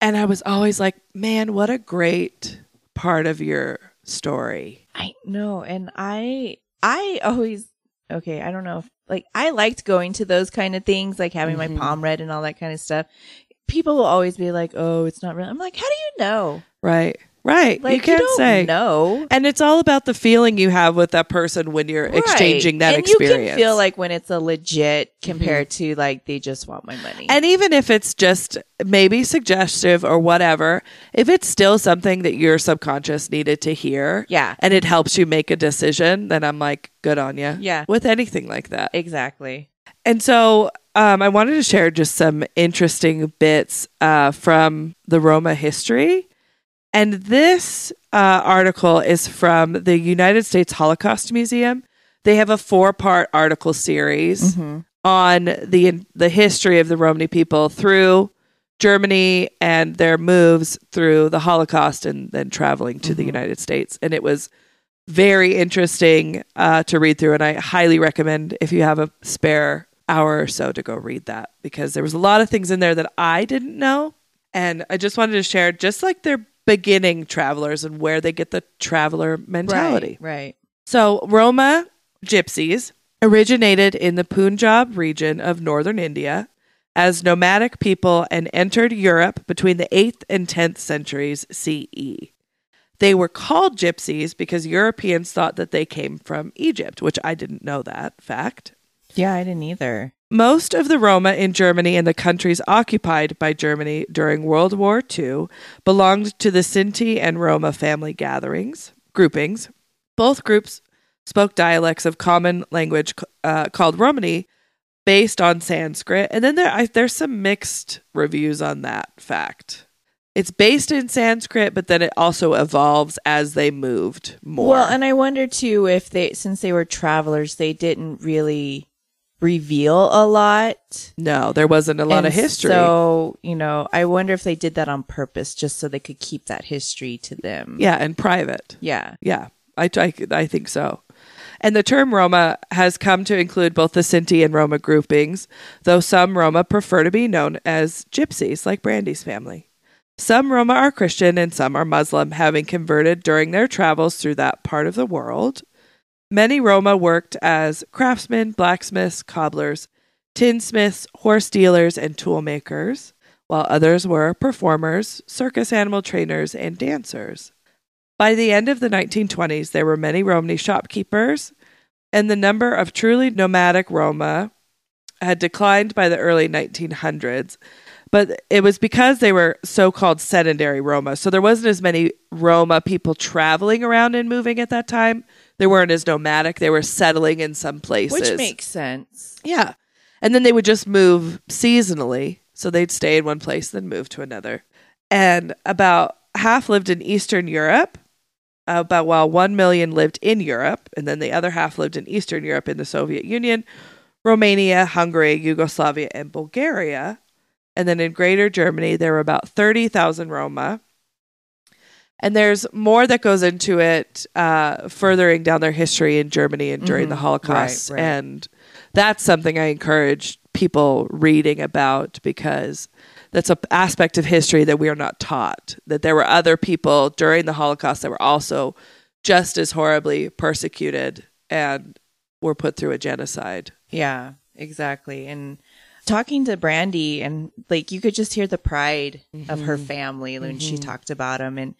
And I was always like, man, what a great part of your story. I know, and I I always okay. I don't know if like I liked going to those kind of things, like having Mhm. my palm read and all that kind of stuff. People will always be like, "Oh, it's not real." I'm like, "How do you know?" Right. Right. Like you can't don't say. no. And it's all about the feeling you have with that person when you're exchanging that and experience. you can feel like when it's a legit compared to like they just want my money. and even if it's just maybe suggestive or whatever, if it's still something that your subconscious needed to hear yeah, and it helps you make a decision, then I'm like, good on you. Yeah. With anything like that. exactly. And so um, I wanted to share just some interesting bits uh, from the Roma history. And this uh, article is from the United States Holocaust Museum. They have a four part article series on the the history of the Romani people through Germany and their moves through the Holocaust and then traveling to the United States. And it was very interesting uh, to read through. And I highly recommend if you have a spare hour or so to go read that because there was a lot of things in there that I didn't know. And I just wanted to share just like their beginning travelers and where they get the traveler mentality. Right. Right. So, Roma gypsies originated in the Punjab region of northern India as nomadic people and entered Europe between the 8th and 10th centuries CE. They were called gypsies because Europeans thought that they came from Egypt, which I didn't know that fact. Yeah, I didn't either. Most of the Roma in Germany and the countries occupied by Germany during World War II belonged to the Sinti and Roma family gatherings, groupings. Both groups spoke dialects of common language uh, called Romani based on Sanskrit. And then there, I, there's some mixed reviews on that fact. It's based in Sanskrit, but then it also evolves as they moved more. Well, and I wonder too if they, since they were travelers, they didn't really reveal a lot. no, there wasn't a lot And of history. So, you know, I wonder if they did that on purpose just so they could keep that history to them. yeah, and private. Yeah. Yeah, I, I, I think so. And the term Roma has come to include both the Sinti and Roma groupings, though some Roma prefer to be known as gypsies, like Brandy's family. Some Roma are Christian and some are Muslim, having converted during their travels through that part of the world. Many Roma worked as craftsmen, blacksmiths, cobblers, tinsmiths, horse dealers, and tool makers, while others were performers, circus animal trainers, and dancers. By the end of the 1920s, there were many Romani shopkeepers, and the number of truly nomadic Roma had declined by the early 1900s. But it was because they were so called sedentary Roma. So there wasn't as many Roma people traveling around and moving at that time. They weren't as nomadic. They were settling in some places. Which makes sense. Yeah. And then they would just move seasonally. So they'd stay in one place, then move to another. And about half lived in Eastern Europe, about while 1 million lived in Europe. And then the other half lived in Eastern Europe in the Soviet Union, Romania, Hungary, Yugoslavia, and Bulgaria. And then in Greater Germany, there were about 30,000 Roma. And there's more that goes into it, uh, furthering down their history in Germany and during the Mhm. Holocaust. Right, right. And that's something I encourage people reading about because that's an aspect of history that we are not taught. That there were other people during the Holocaust that were also just as horribly persecuted and were put through a genocide. Yeah, exactly. And talking to Brandy and like you could just hear the pride of her family when she talked about them and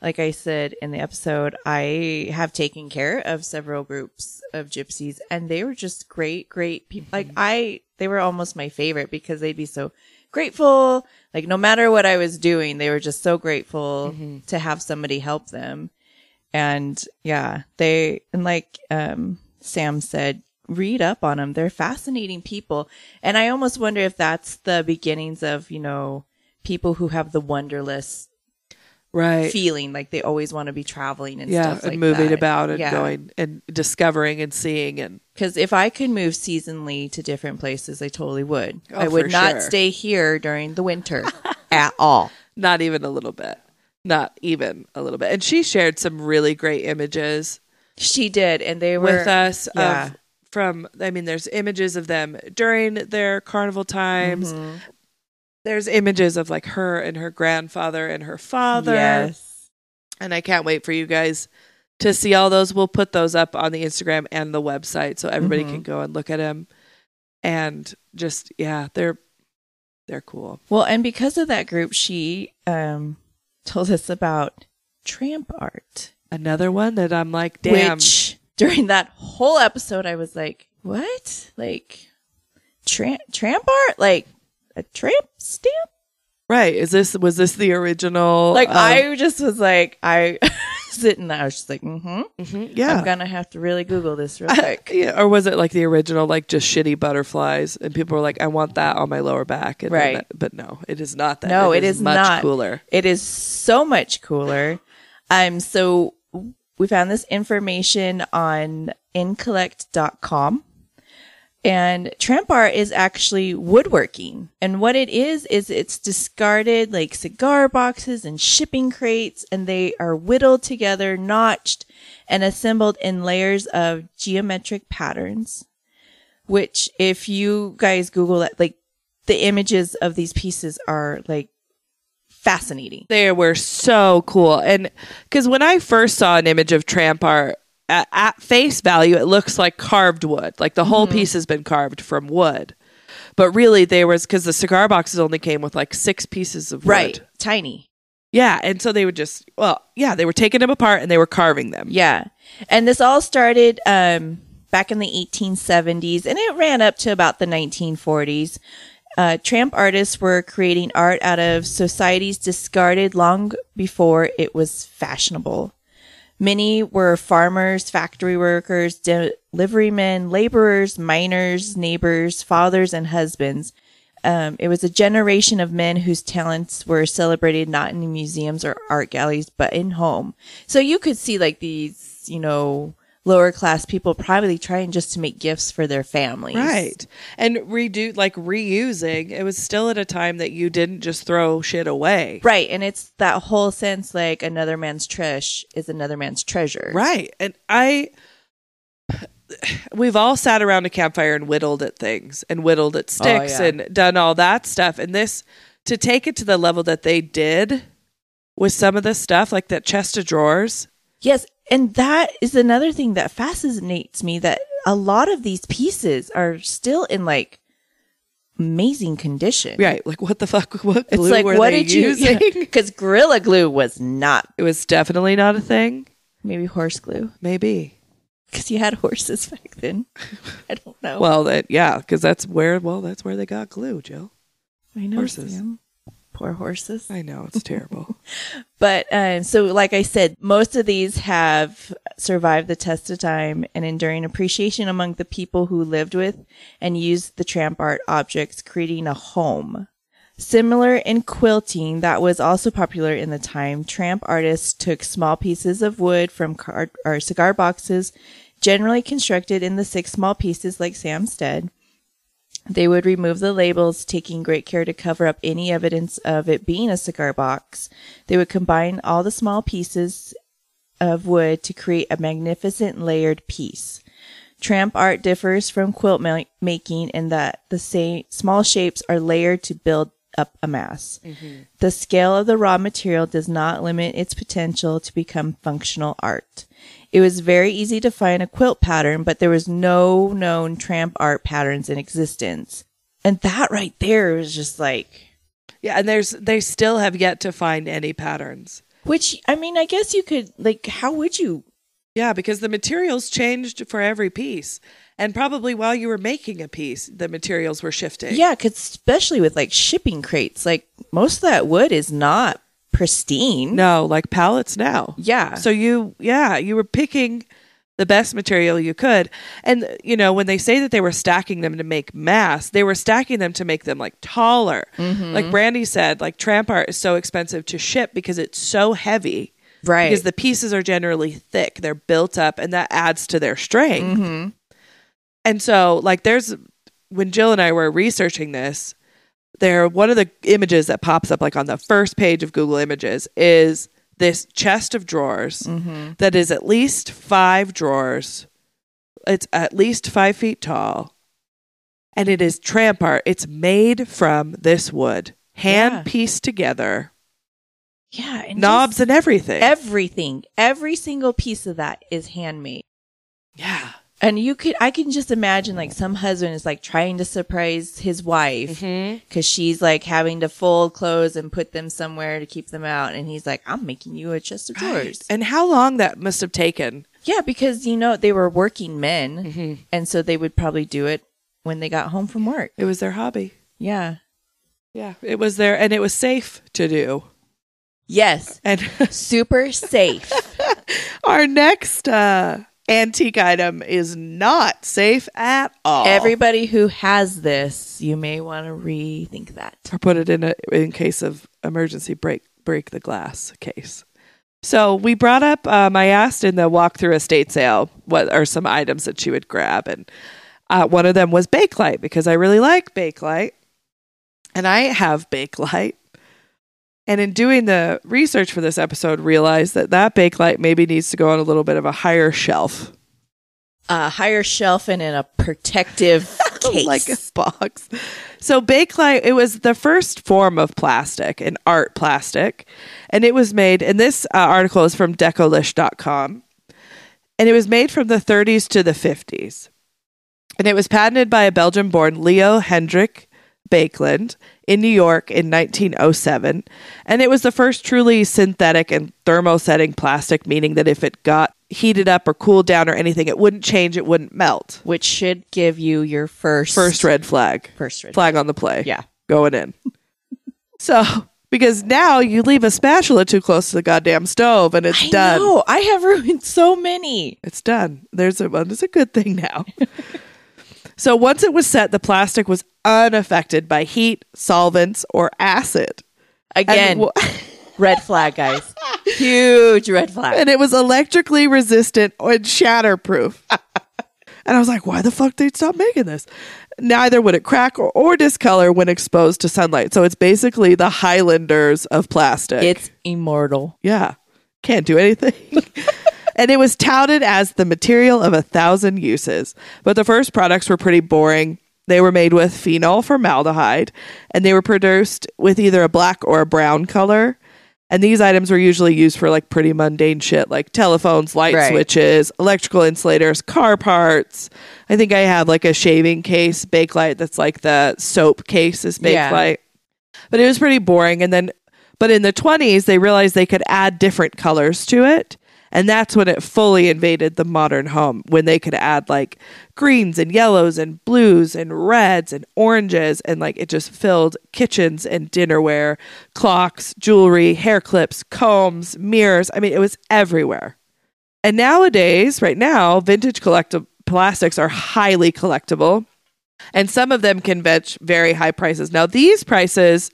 like I said in the episode, I have taken care of several groups of gypsies and they were just great, great people. Like I, they were almost my favorite because they'd be so grateful. Like no matter what I was doing, they were just so grateful to have somebody help them. And yeah, they, and like, um, Sam said, read up on them. They're fascinating people. And I almost wonder if that's the beginnings of, you know, people who have the wonderless right. feeling like they always want to be traveling and yeah, stuff and like moving that. about and Yeah. going and discovering and seeing and Because if I could move seasonally to different places, I totally would. Oh, I would not sure. stay here during the winter at all. not even a little bit. Not even a little bit. And she shared some really great images She did, and they were with us yeah. of from I mean there's images of them during their carnival times. Mhm. There's images of like her and her grandfather and her father. Yes. And I can't wait for you guys to see all those. We'll put those up on the Instagram and the website so everybody Mhm. can go and look at them. And just yeah, they're they're cool. Well, and because of that group, she um, told us about tramp art, Another one that I'm like, damn. which during that whole episode, I was like, "What? Like tramp tramp art? Like a tramp stamp?" right. Is this was this the original Like um, I just was like, I sitting there, I was just like, "Mm-hmm." mm-hmm yeah. I'm gonna have to really Google this real I- quick. yeah, or was it like the original, like just shitty butterflies, and people were like, "I want that on my lower back," and Right. that- but no, it is not that. No, it is much not. cooler. It is so much cooler. Um, so we found this information on incollect.com. And tramp art is actually woodworking. And what it is, is it's discarded like cigar boxes and shipping crates, and they are whittled together, notched, and assembled in layers of geometric patterns. Which, if you guys Google it, like the images of these pieces are like fascinating. They were so cool, and because when I first saw an image of tramp art. At, at face value, it looks like carved wood. Like the whole piece has been carved from wood. But really, there was because the cigar boxes only came with like six pieces of wood. Right. Tiny. Yeah. And so they would just, well, yeah, they were taking them apart and they were carving them. Yeah. And this all started um, back in the 1870s and it ran up to about the 1940s. Uh, tramp artists were creating art out of society's discarded long before it was fashionable. Many were farmers, factory workers, deliverymen, laborers, miners, neighbors, fathers, and husbands. Um, it was a generation of men whose talents were celebrated not in museums or art galleries, but in home. So you could see like these, you know, lower class people probably trying just to make gifts for their families. Right. And redo like reusing, it was still at a time that you didn't just throw shit away. Right. And it's that whole sense like another man's trash is another man's treasure. Right. And I we've all sat around a campfire and whittled at things and whittled at oh, sticks Oh, yeah. and done all that stuff. And this to take it to the level that they did with some of the stuff, like that chest of drawers. Yes, and that is another thing that fascinates me that a lot of these pieces are still in like amazing condition. Right. Like what the fuck what It's glue like were what they did you using? Cuz gorilla glue was not it was definitely not a thing. maybe horse glue Maybe. cuz you had horses back then. I don't know. Well, that yeah, because that's where well, that's where they got glue, Jill. I know horses. Sam. Poor horses. I know it's terrible. But um, so, like I said, most of these have survived the test of time and enduring appreciation among the people who lived with and used the tramp art objects, creating a home. Similar in quilting, that was also popular in the time. Tramp artists took small pieces of wood from card or cigar boxes, generally constructed in the six small pieces, like Sam said. They would remove the labels, taking great care to cover up any evidence of it being a cigar box. They would combine all the small pieces of wood to create a magnificent layered piece. Tramp art differs from quilt ma- making in that the same small shapes are layered to build up a mass. Mm-hmm. The scale of the raw material does not limit its potential to become functional art. It was very easy to find a quilt pattern, but there was no known tramp art patterns in existence. And that right there was just like, yeah, and there's they still have yet to find any patterns. which, I mean, I guess you could, like, how would you? Yeah, because the materials changed for every piece. And probably while you were making a piece, the materials were shifting. Yeah, because especially with like shipping crates, like most of that wood is not pristine. No, like pallets now. Yeah. So you, yeah, you were picking the best material you could. And you know, when they say that they were stacking them to make mass, they were stacking them to make them like taller. Mm-hmm. Like Brandy said, like tramp art is so expensive to ship because it's so heavy. Right. Because the pieces are generally thick, they're built up, and that adds to their strength. mm-hmm. And so, like, there's when Jill and I were researching this, there one of the images that pops up like on the first page of Google Images is this chest of drawers Mm-hmm. that is at least five drawers. It's at least five feet tall, and it is tramp art. It's made from this wood, hand Yeah. pieced together, Yeah. And knobs and everything. everything. Every single piece of that is handmade. yeah. And you could, I can just imagine like some husband is like trying to surprise his wife Mm-hmm. because she's like having to fold clothes and put them somewhere to keep them out. And he's like, I'm making you a chest of drawers. And how long that must have taken. Yeah, because you know, they were working men. Mm-hmm. And so they would probably do it when they got home from work. It was their hobby. Yeah. Yeah, it was there, and it was safe to do. Yes. And Super safe. our next uh, antique item is not safe at all. Everybody who has this, you may want to rethink that. or put it in a in case of emergency break break the glass case. So we brought up. Um, I asked in the walkthrough estate sale what are some items that she would grab, and uh, one of them was Bakelite because I really like Bakelite, and I have Bakelite. And in doing the research for this episode, realized that that Bakelite maybe needs to go on a little bit of a higher shelf, A higher shelf and in a protective case. like a box. So Bakelite, it was the first form of plastic, an art plastic, and it was made. And this uh, article is from Decolish.com, and it was made from the 30s to the 50s, and it was patented by a Belgian-born Leo Hendrik Baekeland in New York in 1907, and it was the first truly synthetic and thermosetting plastic, meaning that if it got heated up or cooled down or anything, it wouldn't change, it wouldn't melt. which should give you your first First red flag. first red flag on the play. Yeah. Going in. so, because now you leave a spatula too close to the goddamn stove and it's I done. know. I have ruined so many. It's done. There's a, well, it's a good thing now. so, once it was set, the plastic was unaffected by heat, solvents, or acid. Again, w- red flag, guys. Huge red flag. and it was electrically resistant and shatterproof. and I was like, why the fuck they stop making this? Neither would it crack or, or discolor when exposed to sunlight. So it's basically the Highlanders of plastic. It's immortal. yeah, can't do anything. and it was touted as the material of a thousand uses. But the first products were pretty boring. They were made with phenol formaldehyde, and they were produced with either a black or a brown color. And these items were usually used for like pretty mundane shit like telephones, light Right. switches, electrical insulators, car parts. I think I have like a shaving case, Bakelite that's like the soap case is Yeah. Bakelite. But it was pretty boring. And then, but in the 20s, they realized they could add different colors to it. And that's when it fully invaded the modern home, when they could add like greens and yellows and blues and reds and oranges. And like it just filled kitchens and dinnerware, clocks, jewelry, hair clips, combs, mirrors. I mean, it was everywhere. And nowadays, right now, vintage collectible plastics are highly collectible. And some of them can fetch very high prices. Now, these prices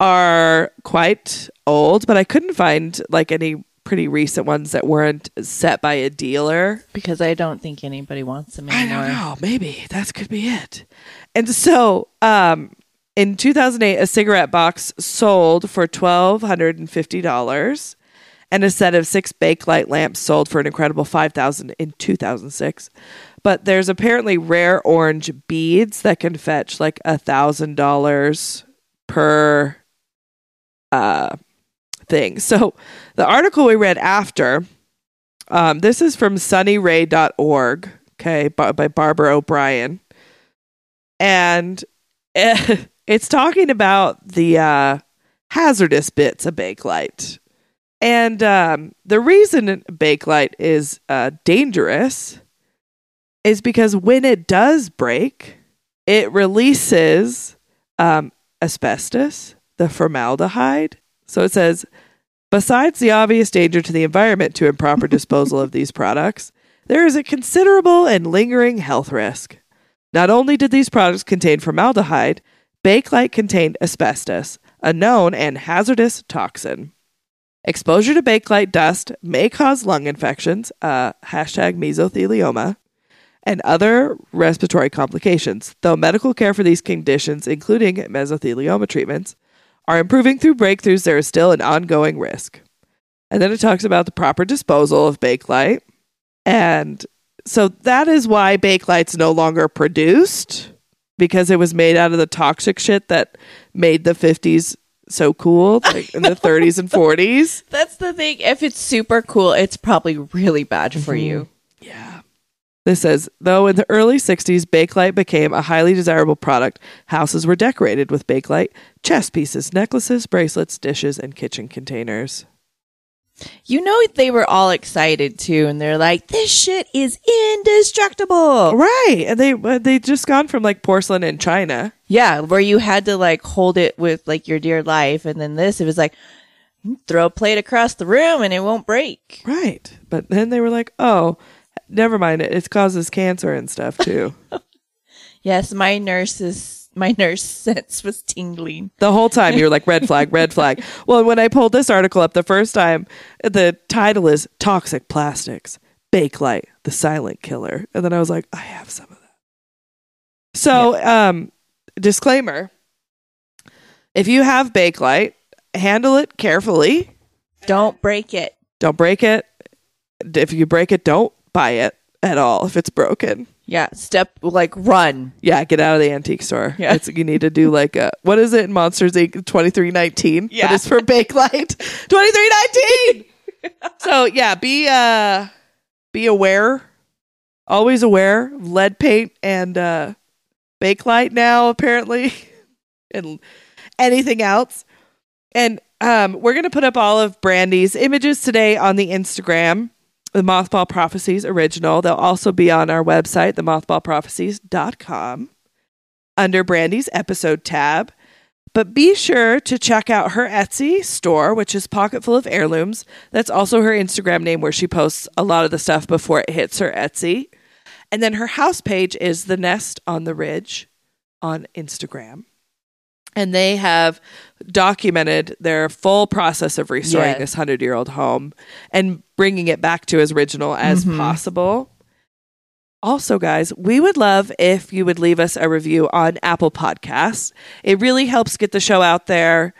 are quite old, but I couldn't find like any pretty recent ones that weren't set by a dealer. Because I don't think anybody wants them I anymore. don't know. Maybe that could be it. And so, um, in 2008, a cigarette box sold for $1,250, and a set of six Bakelite lamps sold for an incredible 5000 in 2006. But there's apparently rare orange beads that can fetch like a $1,000 per uh, thing. So, the article we read after um, this is from sunnyray.org, okay, by, by Barbara O'Brien. And eh, it's talking about the uh, hazardous bits of Bakelite. And um, the reason Bakelite is uh, dangerous is because when it does break, it releases um, asbestos, the formaldehyde. So it says, besides the obvious danger to the environment to improper disposal of these products, there is a considerable and lingering health risk. Not only did these products contain formaldehyde, Bakelite contained asbestos, a known and hazardous toxin. Exposure to Bakelite dust may cause lung infections, uh, hashtag mesothelioma, and other respiratory complications, though medical care for these conditions, including mesothelioma treatments, are improving through breakthroughs, there is still an ongoing risk. And then it talks about the proper disposal of Bakelite. And so that is why Bakelite's no longer produced because it was made out of the toxic shit that made the 50s so cool like in the 30s and 40s. That's the thing. If it's super cool, it's probably really bad for mm-hmm. you. Yeah. This says, though in the early 60s, Bakelite became a highly desirable product, houses were decorated with Bakelite chess pieces, necklaces, bracelets, dishes, and kitchen containers. You know they were all excited too, and they're like, "This shit is indestructible." Right. And they uh, they just gone from like porcelain in China. Yeah, where you had to like hold it with like your dear life, and then this, it was like throw a plate across the room and it won't break. Right. But then they were like, oh, never mind. It, it causes cancer and stuff too. Yes, my nurse's my nurse sense was tingling. the whole time you're like, red flag, red flag. Well, when I pulled this article up the first time, the title is Toxic Plastics, Bakelite, the Silent Killer. And then I was like, I have some of that. So, um, disclaimer if you have Bakelite, handle it carefully. Don't break it. Don't break it. If you break it, don't buy it at all if it's broken. Yeah, step like run. Yeah, get out of the antique store. Yeah. It's, you need to do like a what is it in Monsters Inc. twenty three nineteen? Yeah. But it's for Bakelite twenty three nineteen. so yeah, be uh be aware. Always aware. of Lead paint and uh Bakelite now apparently. and anything else. And um we're gonna put up all of Brandy's images today on the Instagram the Mothball Prophecies original. They'll also be on our website, themothballprophecies.com, under Brandy's episode tab. But be sure to check out her Etsy store, which is Pocketful of Heirlooms. That's also her Instagram name, where she posts a lot of the stuff before it hits her Etsy. And then her house page is The Nest on the Ridge on Instagram. And they have documented their full process of restoring Yes. this 100 year old home and bringing it back to as original as Mhm. possible. Also, guys, we would love if you would leave us a review on Apple Podcasts. It really helps get the show out there.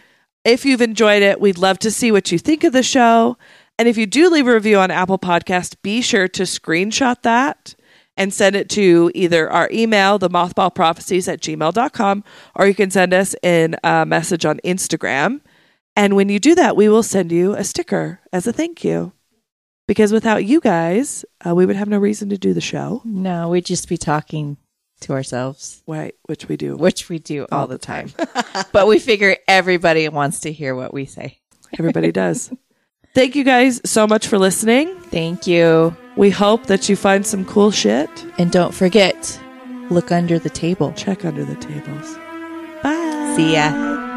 If you've enjoyed it, we'd love to see what you think of the show. And if you do leave a review on Apple Podcast, be sure to screenshot that and send it to either our email, the mothballprophecies at gmail.com, or you can send us in a message on Instagram. And when you do that, we will send you a sticker as a thank you. Because without you guys, uh, we would have no reason to do the show, No, we'd just be talking to ourselves, right? Which we do which we do all, the time. but we figure everybody wants to hear what we say. Everybody does. Thank you guys so much for listening. Thank you. We hope that you find some cool shit. And don't forget, look under the table. Check under the tables. Bye. See ya.